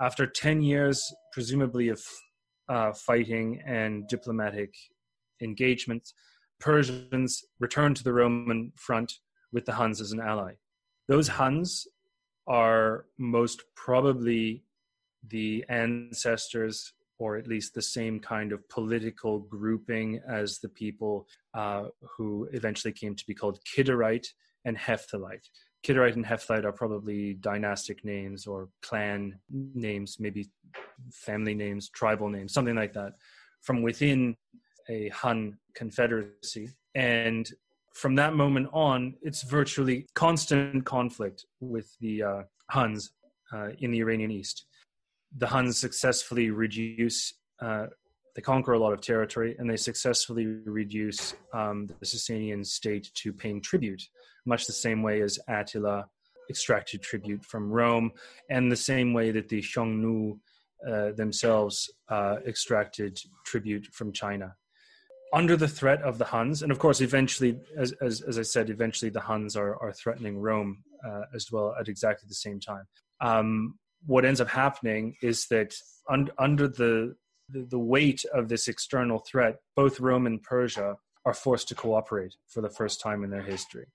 After 10 years, presumably, of uh, fighting and diplomatic engagement, Persians returned to the Roman front with the Huns as an ally. Those Huns are most probably the ancestors or at least the same kind of political grouping as the people uh, who eventually came to be called Kidarite and Hephthalite. Kidarite and Hephthalite are probably dynastic names or clan names, maybe family names, tribal names, something like that, from within a Hun confederacy. And from that moment on, it's virtually constant conflict with the uh, Huns uh, in the Iranian East the Huns successfully reduce, uh, they conquer a lot of territory, and they successfully reduce um, the Sasanian state to paying tribute, much the same way as Attila extracted tribute from Rome, and the same way that the Xiongnu uh, themselves uh, extracted tribute from China. Under the threat of the Huns, and of course, eventually, as, as, as I said, eventually the Huns are, are threatening Rome uh, as well at exactly the same time. Um, what ends up happening is that un- under the, the, the weight of this external threat, both Rome and Persia are forced to cooperate for the first time in their history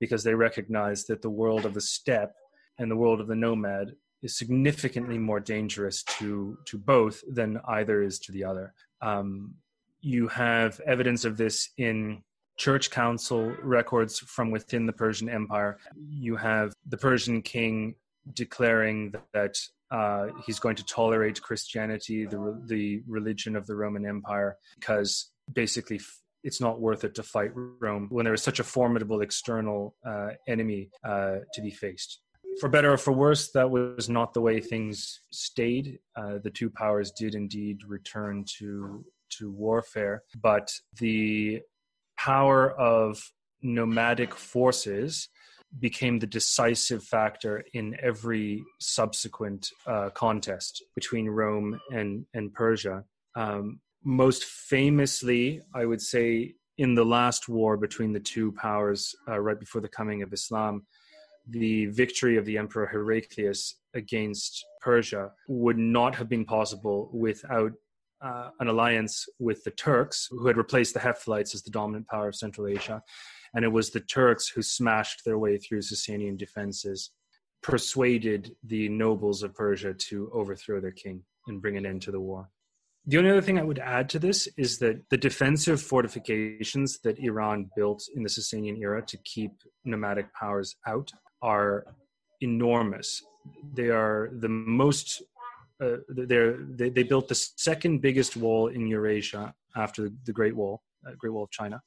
because they recognize that the world of the steppe and the world of the nomad is significantly more dangerous to to both than either is to the other. Um, you have evidence of this in church council records from within the Persian Empire. You have the Persian king declaring that uh, he's going to tolerate Christianity, the the religion of the Roman Empire, because basically it's not worth it to fight Rome when there is such a formidable external uh, enemy uh, to be faced. For better or for worse, that was not the way things stayed. Uh, the two powers did indeed return to to warfare, but the power of nomadic forces became the decisive factor in every subsequent uh, contest between Rome and and Persia. Um, most famously, I would say, in the last war between the two powers, uh, right before the coming of Islam, the victory of the Emperor Heraclius against Persia would not have been possible without uh, an alliance with the Turks, who had replaced the Hephthalites as the dominant power of Central Asia. And it was the Turks who smashed their way through Sasanian defenses, persuaded the nobles of Persia to overthrow their king and bring an end to the war. The only other thing I would add to this is that the defensive fortifications that Iran built in the Sasanian era to keep nomadic powers out are enormous. They are the most. Uh, they they built the second biggest wall in Eurasia after the, the Great Wall, uh, Great Wall of China.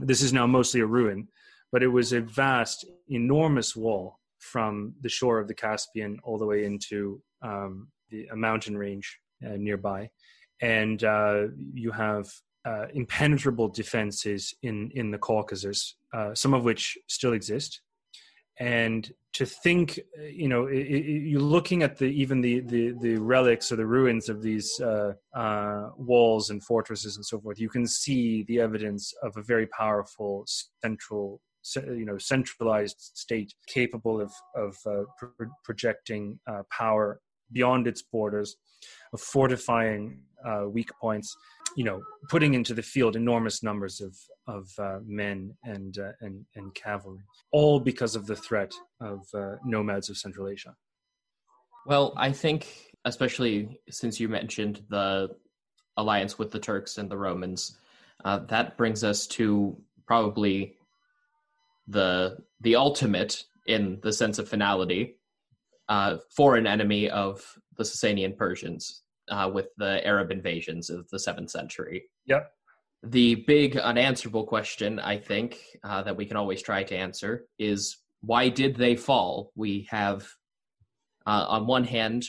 This is now mostly a ruin, but it was a vast, enormous wall from the shore of the Caspian all the way into um, the, a mountain range uh, nearby and uh, you have uh, impenetrable defenses in in the Caucasus, uh, some of which still exist. And to think, you know, it, it, you're looking at the even the, the the relics or the ruins of these uh, uh, walls and fortresses and so forth. You can see the evidence of a very powerful central you know centralized state capable of of uh, pro- projecting uh, power beyond its borders of fortifying uh, weak points, you know, putting into the field enormous numbers of of uh, men and uh, and and cavalry, all because of the threat of uh, nomads of Central Asia.
Well, I think, especially since you mentioned the alliance with the Turks and the Romans, uh, that brings us to probably the the ultimate in the sense of finality uh, foreign enemy of the Sasanian Persians uh, with the Arab invasions of the seventh century.
Yep.
The big unanswerable question, I think, uh, that we can always try to answer is why did they fall? We have, uh, on one hand,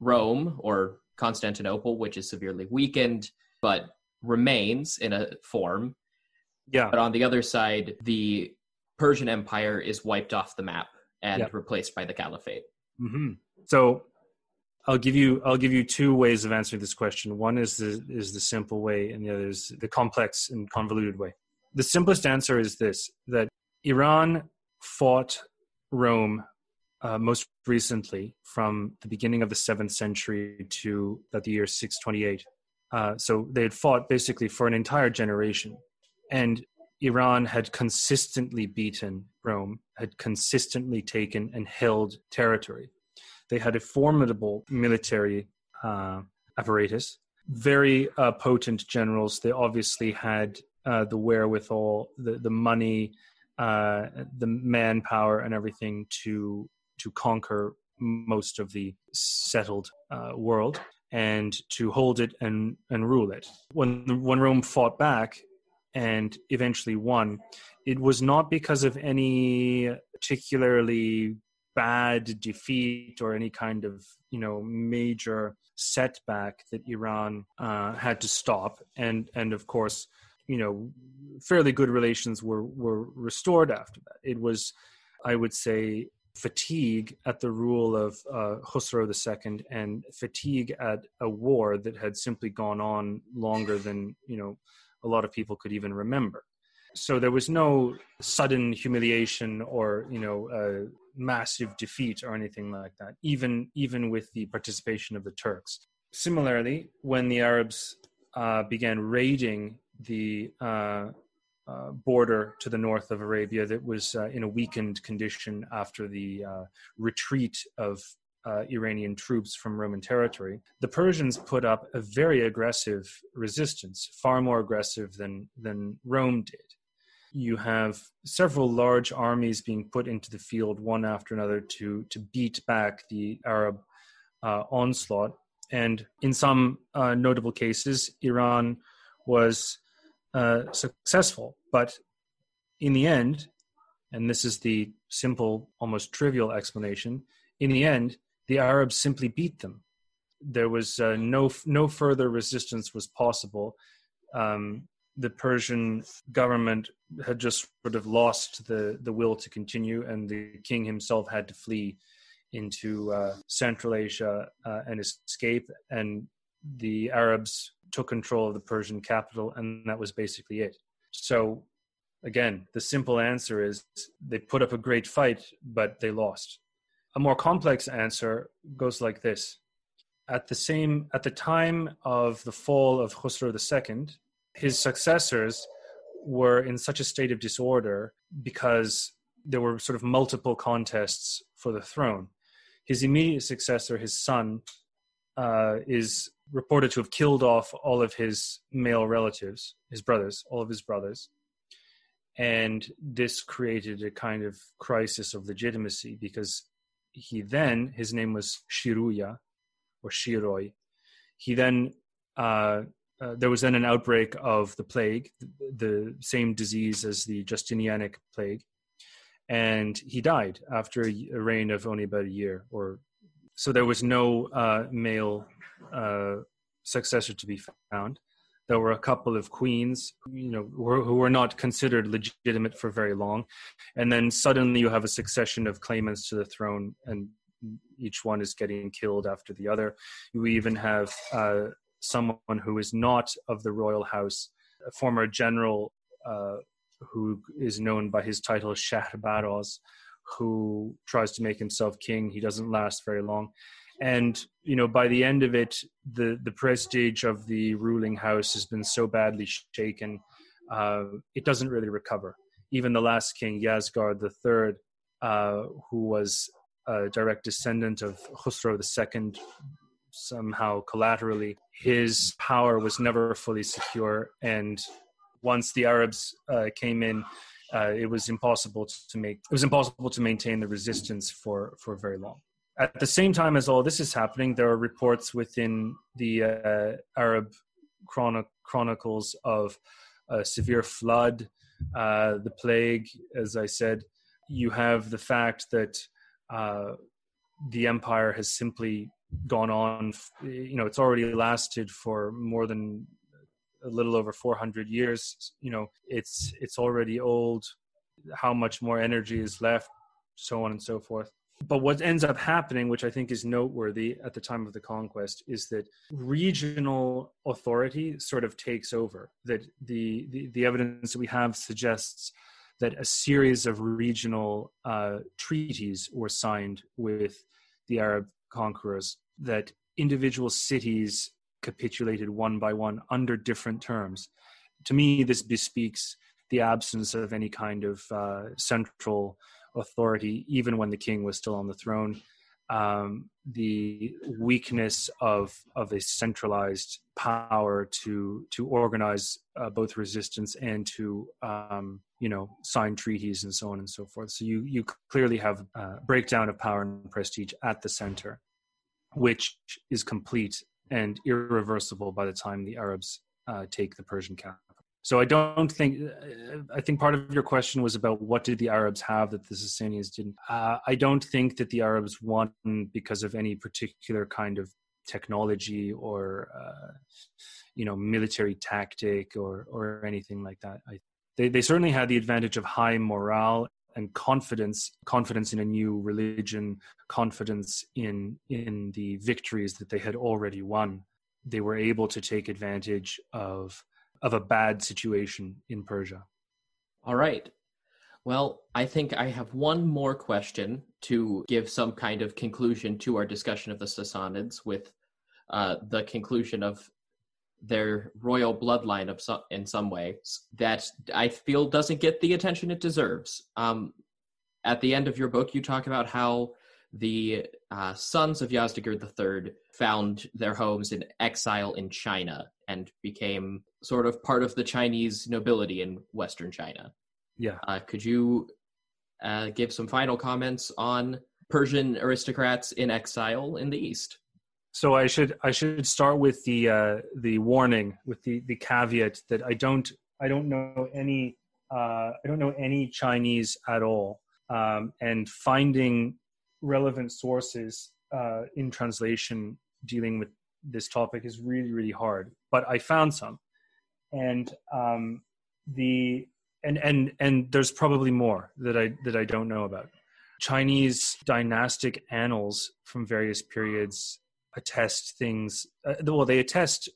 Rome or Constantinople, which is severely weakened but remains in a form.
Yeah.
But on the other side, the Persian Empire is wiped off the map and yep. replaced by the Caliphate.
Mm-hmm. So I'll give you I'll give you two ways of answering this question. One is the is the simple way, and the other is the complex and convoluted way. The simplest answer is this: that Iran fought Rome uh, most recently from the beginning of the seventh century to about the year 628. Uh, so they had fought basically for an entire generation, and Iran had consistently beaten Rome, had consistently taken and held territory. They had a formidable military uh, apparatus, very uh, potent generals. They obviously had uh, the wherewithal, the, the money, uh, the manpower, and everything to to conquer most of the settled uh, world and to hold it and, and rule it. When when Rome fought back, and eventually won, it was not because of any particularly bad defeat or any kind of you know major setback that Iran uh, had to stop, and and of course you know fairly good relations were were restored after that. It was, I would say, fatigue at the rule of uh, Khusro II and fatigue at a war that had simply gone on longer than you know a lot of people could even remember. So there was no sudden humiliation or you know uh, massive defeat or anything like that. Even even with the participation of the Turks. Similarly, when the Arabs uh, began raiding the uh, uh, border to the north of Arabia that was uh, in a weakened condition after the uh, retreat of Iranian troops from Roman territory, the Persians put up a very aggressive resistance, far more aggressive than, than Rome did. You have several large armies being put into the field one after another to, to beat back the Arab uh, onslaught. And in some uh, notable cases, Iran was uh, successful. But in the end, and this is the simple, almost trivial explanation, in the end, the Arabs simply beat them. There was uh, no no further resistance was possible. Um, the Persian government had just sort of lost the the will to continue, and the king himself had to flee into uh, Central Asia uh, and escape. And the Arabs took control of the Persian capital, and that was basically it. So, again, the simple answer is they put up a great fight, but they lost. A more complex answer goes like this: at the same at the time of the fall of Khusro II, his successors were in such a state of disorder because there were sort of multiple contests for the throne. His immediate successor, his son, uh, is reported to have killed off all of his male relatives, his brothers, all of his brothers. And this created a kind of crisis of legitimacy because he then, his name was Shiruya or Shiroi. He then, uh, uh, there was then an outbreak of the plague, the, same disease as the Justinianic plague. And he died after a reign of only about a year or so there was no uh, male uh, successor to be found. There were a couple of queens, you know, who were not considered legitimate for very long, and then suddenly you have a succession of claimants to the throne, and each one is getting killed after the other. You even have uh, someone who is not of the royal house, a former general uh, who is known by his title Shahrbaraz, who tries to make himself king. He doesn't last very long and you know by the end of it the the prestige of the ruling house has been so badly shaken uh, it doesn't really recover even the last king Yazgard III uh, who was a direct descendant of Khusro II somehow collaterally his power was never fully secure and once the Arabs uh, came in uh, it was impossible to make it was impossible to maintain the resistance for for very long at the same time as all this is happening, there are reports within the uh, Arab chronic- chronicles of a severe flood, uh, the plague, as I said. You have the fact that uh, the empire has simply gone on, you know, it's already lasted for more than a little over 400 years. You know, it's, it's already old. How much more energy is left, so on and so forth but what ends up happening, which I think is noteworthy at the time of the conquest, is that regional authority sort of takes over. That the, the, the evidence that we have suggests that a series of regional uh, treaties were signed with the Arab conquerors, that individual cities capitulated one by one under different terms. To me, this bespeaks the absence of any kind of uh, central authority, even when the king was still on the throne. Um, the weakness of of a centralized power to to organize uh, both resistance and to um, you know sign treaties and so on and so forth. So you you clearly have a breakdown of power and prestige at the center, which is complete and irreversible by the time the Arabs uh, take the Persian capital. So I don't think uh, I think part of your question was about what did the Arabs have that the Sasanians didn't. Uh, I don't think that the Arabs won because of any particular kind of technology or uh, you know military tactic or or anything like that. I, they they certainly had the advantage of high morale and confidence confidence in a new religion confidence in in the victories that they had already won. They were able to take advantage of of a bad situation in persia.
All right. Well i think i have one more question to give some kind of conclusion to our discussion of the sassanids with uh, the conclusion of their royal bloodline of some, in some way that I feel doesn't get the attention it deserves. Um, at the end of your book, you talk about how the uh, sons of Yazdegerd III found their homes in exile in China and became sort of part of the Chinese nobility in Western China.
Yeah.
Uh, could you uh, give some final comments on Persian aristocrats in exile in the East?
So I should I should start with the uh, the warning with the the caveat that I don't I don't know any uh, I don't know any Chinese at all, um, and finding relevant sources uh, in translation dealing with this topic is really really hard. But I found some, and um, the and and and there's probably more that I that I don't know about. Chinese dynastic annals from various periods attest things. Uh, well, they attest,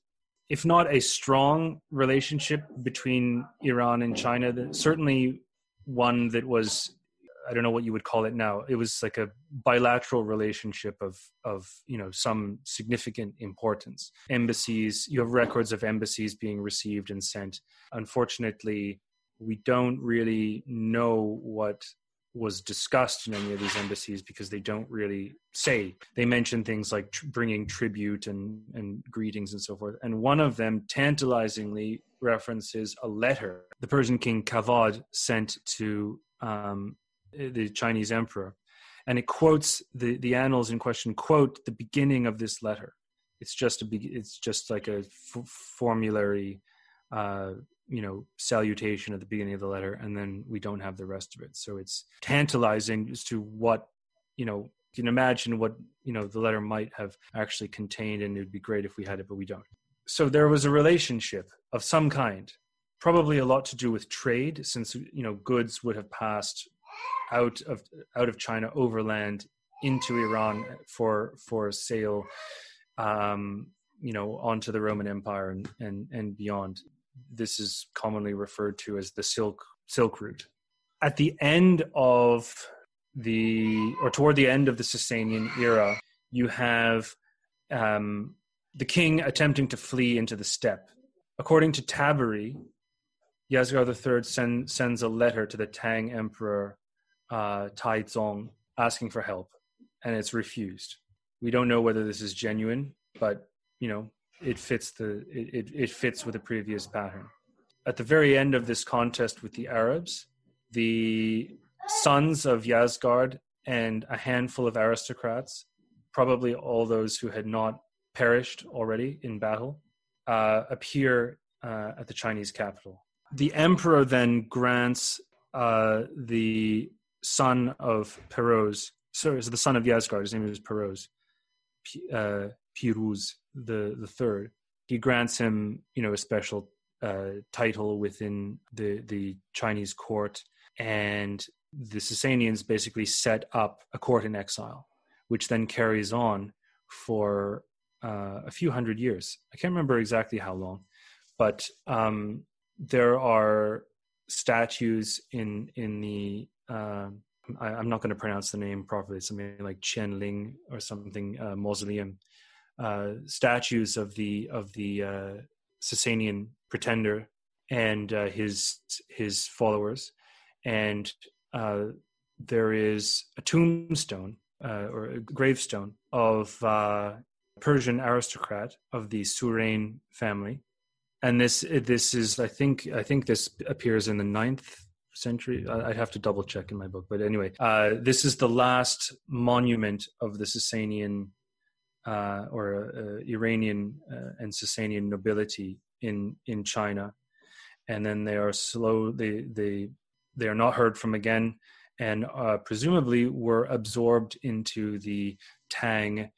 if not a strong relationship between Iran and China, certainly one that was. I don't know what you would call it now. It was like a bilateral relationship of of you know some significant importance. Embassies, you have records of embassies being received and sent. Unfortunately, we don't really know what was discussed in any of these embassies because they don't really say. They mention things like tr- bringing tribute and, and greetings and so forth. And one of them tantalizingly references a letter the Persian king Kavad sent to um, the Chinese emperor. And it quotes the, the annals in question, quote the beginning of this letter. It's just a it's just like a f- formulary uh, you know salutation at the beginning of the letter and then we don't have the rest of it. So it's tantalizing as to what you know you can imagine what you know the letter might have actually contained and it would be great if we had it but we don't. So there was a relationship of some kind probably a lot to do with trade since you know goods would have passed out of out of china overland into iran for for sale um you know onto the roman empire and and, and beyond this is commonly referred to as the silk silk route at the end of the or toward the end of the Sasanian era you have um, the king attempting to flee into the steppe according to tabari Yazgar III send, sends a letter to the Tang Emperor uh, Taizong asking for help, and it's refused. We don't know whether this is genuine, but you know it fits the it, it fits with the previous pattern. At the very end of this contest with the Arabs, the sons of Yazgard and a handful of aristocrats, probably all those who had not perished already in battle, uh, appear uh, at the Chinese capital. The emperor then grants uh, the son of Peroz, sorry, so the son of Yazgard, his name is Peroz, P- uh, Piruz, the the third, he grants him you know a special uh, title within the the Chinese court, and the Sasanians basically set up a court in exile, which then carries on for uh, a few hundred years. I can't remember exactly how long, but um, there are statues in in the uh, I, am not going to pronounce the name properly. Something like Qianling or something uh, mausoleum uh, statues of the of the uh, Sasanian pretender and uh, his his followers, and uh, there is a tombstone uh, or a gravestone of uh, Persian aristocrat of the Suren family, and this this is I think I think this appears in the ninth century. I'd have to double check in my book, but anyway, this is the last monument of the Sasanian uh, or uh, Iranian uh, and Sasanian nobility in in China, and then they are slow. They they they are not heard from again, and uh, presumably were absorbed into the Tang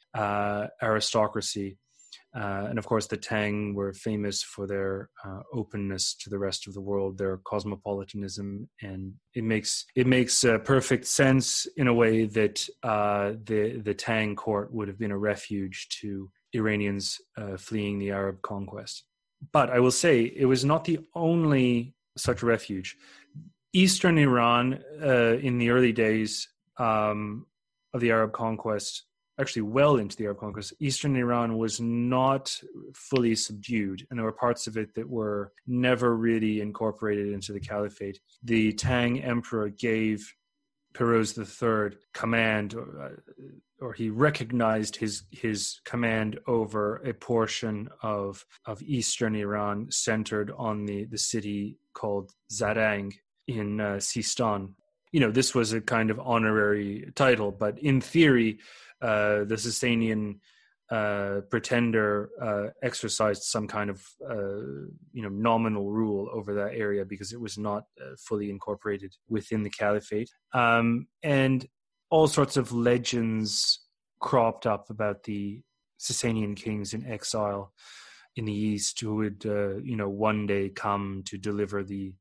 aristocracy. Uh, and of course, the Tang were famous for their uh, openness to the rest of the world, their cosmopolitanism, and it makes it makes uh, perfect sense in a way that uh, the the Tang court would have been a refuge to Iranians uh, fleeing the Arab conquest. But I will say it was not the only such refuge. Eastern Iran, uh, in the early days um, of the Arab conquest, actually well into the Arab conquest, eastern Iran was not fully subdued, and there were parts of it that were never really incorporated into the caliphate. The Tang emperor gave Peroz III command, or, uh, or, he recognized his his command over a portion of of eastern Iran, centered on the the city called Zarang in uh, Sistan. You know, this was a kind of honorary title, but in theory, uh, the Sasanian uh, pretender uh, exercised some kind of uh, you know nominal rule over that area because it was not uh, fully incorporated within the caliphate, um, and all sorts of legends cropped up about the Sasanian kings in exile in the east who would you know one day come to deliver the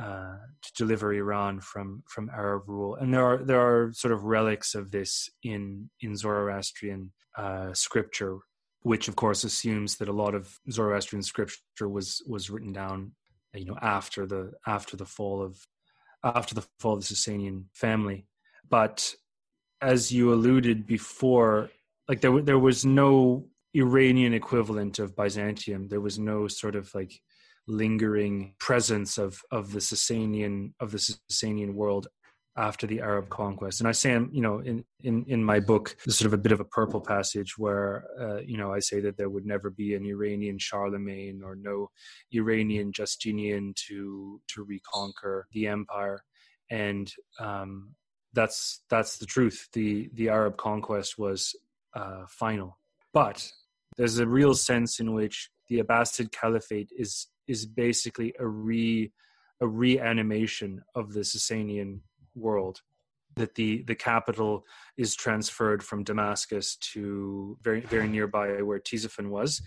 uh, to deliver Iran from from Arab rule. And there are there are sort of relics of this in in Zoroastrian uh, scripture, which of course assumes that a lot of Zoroastrian scripture was was written down, you know, after the after the fall of after the fall of the Sasanian family. But as you alluded before, like there there was no Iranian equivalent of Byzantium. There was no sort of like lingering presence of of the Sasanian of the Sasanian world after the Arab conquest. And I say, you know, in in in my book, sort of a bit of a purple passage where, uh, you know, I say that there would never be an Iranian Charlemagne or no Iranian Justinian to to reconquer the empire, and um, that's that's the truth. the The Arab conquest was uh, final, but there's a real sense in which the Abbasid Caliphate is is basically a re a reanimation of the Sasanian world. That the the capital is transferred from Damascus to very very nearby where Ctesiphon was,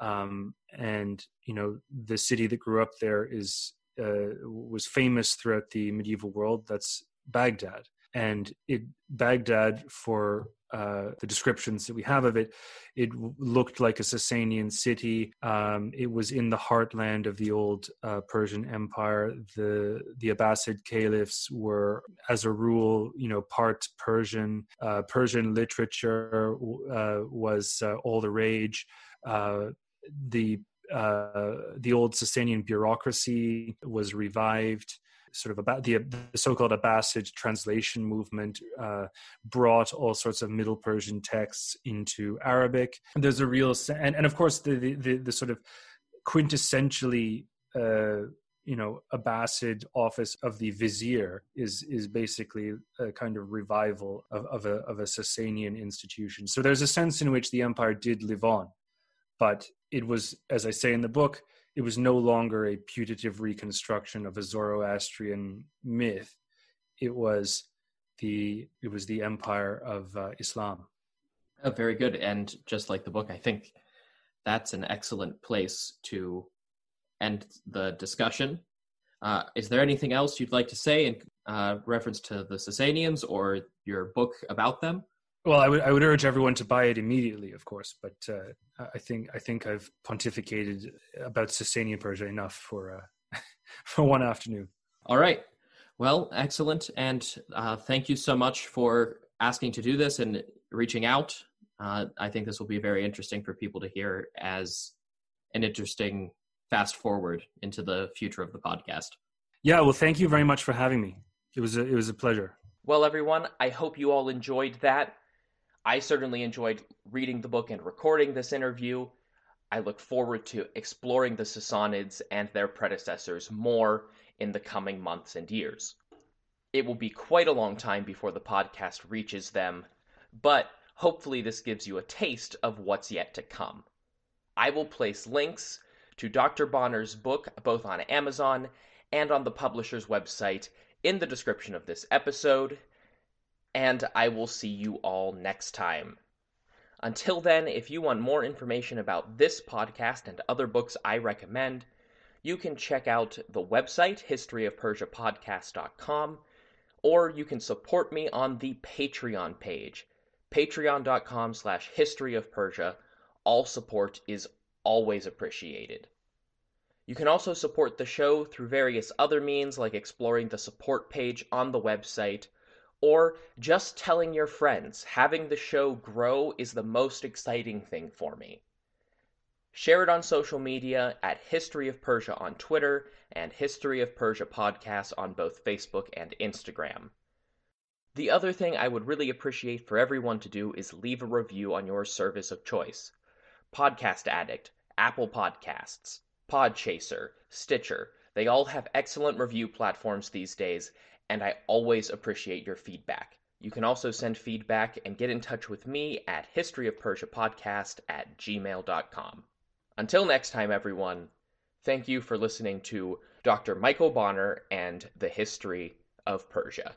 um, and you know the city that grew up there is uh, was famous throughout the medieval world. That's Baghdad, and it Baghdad for uh, the descriptions that we have of it, it looked like a Sasanian city. Um, it was in the heartland of the old uh, Persian Empire. The the Abbasid caliphs were, as a rule, you know, part Persian. Uh, Persian literature uh, was uh, all the rage. the the old Sasanian bureaucracy was revived sort of about the, the so-called Abbasid translation movement uh, brought all sorts of Middle Persian texts into Arabic. And there's a real and and of course the the, the, the sort of quintessentially uh, you know Abbasid office of the vizier is is basically a kind of revival of, of a of a Sasanian institution. So there's a sense in which the empire did live on, but it was, as I say in the book, it was no longer a putative reconstruction of a Zoroastrian myth. It was the it was the empire of uh, Islam.
Oh, very good. And just like the book, I think that's an excellent place to end the discussion. Uh, is there anything else you'd like to say in uh, reference to the Sasanians or your book about them?
Well, I would I would urge everyone to buy it immediately, of course. But uh, I think I think I've pontificated about Sasanian Persia enough for uh, *laughs* for one afternoon.
All right. Well, excellent, and uh, thank you so much for asking to do this and reaching out. Uh, I think this will be very interesting for people to hear as an interesting fast forward into the future of the podcast.
Yeah. Well, thank you very much for having me. It was a, it was a pleasure.
Well, everyone, I hope you all enjoyed that. I certainly enjoyed reading the book and recording this interview. I look forward to exploring the Sassanids and their predecessors more in the coming months and years. It will be quite a long time before the podcast reaches them, but hopefully this gives you a taste of what's yet to come. I will place links to Dr. Bonner's book both on Amazon and on the publisher's website in the description of this episode, and I will see you all next time.
Until then, if you want more information about this podcast and other books I recommend, you can check out the website, historyofpersiapodcast.com, or you can support me on the Patreon page, patreon.com slash historyofpersia. All support is always appreciated. You can also support the show through various other means like exploring the support page on the website, or just telling your friends. Having the show grow is the most exciting thing for me. Share it on social media at History of Persia on Twitter and History of Persia Podcast on both Facebook and Instagram. The other thing I would really appreciate for everyone to do is leave a review on your service of choice Podcast Addict, Apple Podcasts, Podchaser, Stitcher. They all have excellent review platforms these days, and I always appreciate your feedback. You can also send feedback and get in touch with me at historyofpersiapodcast at gmail.com. Until next time, everyone, thank you for listening to Dr. Michael Bonner and the History of Persia.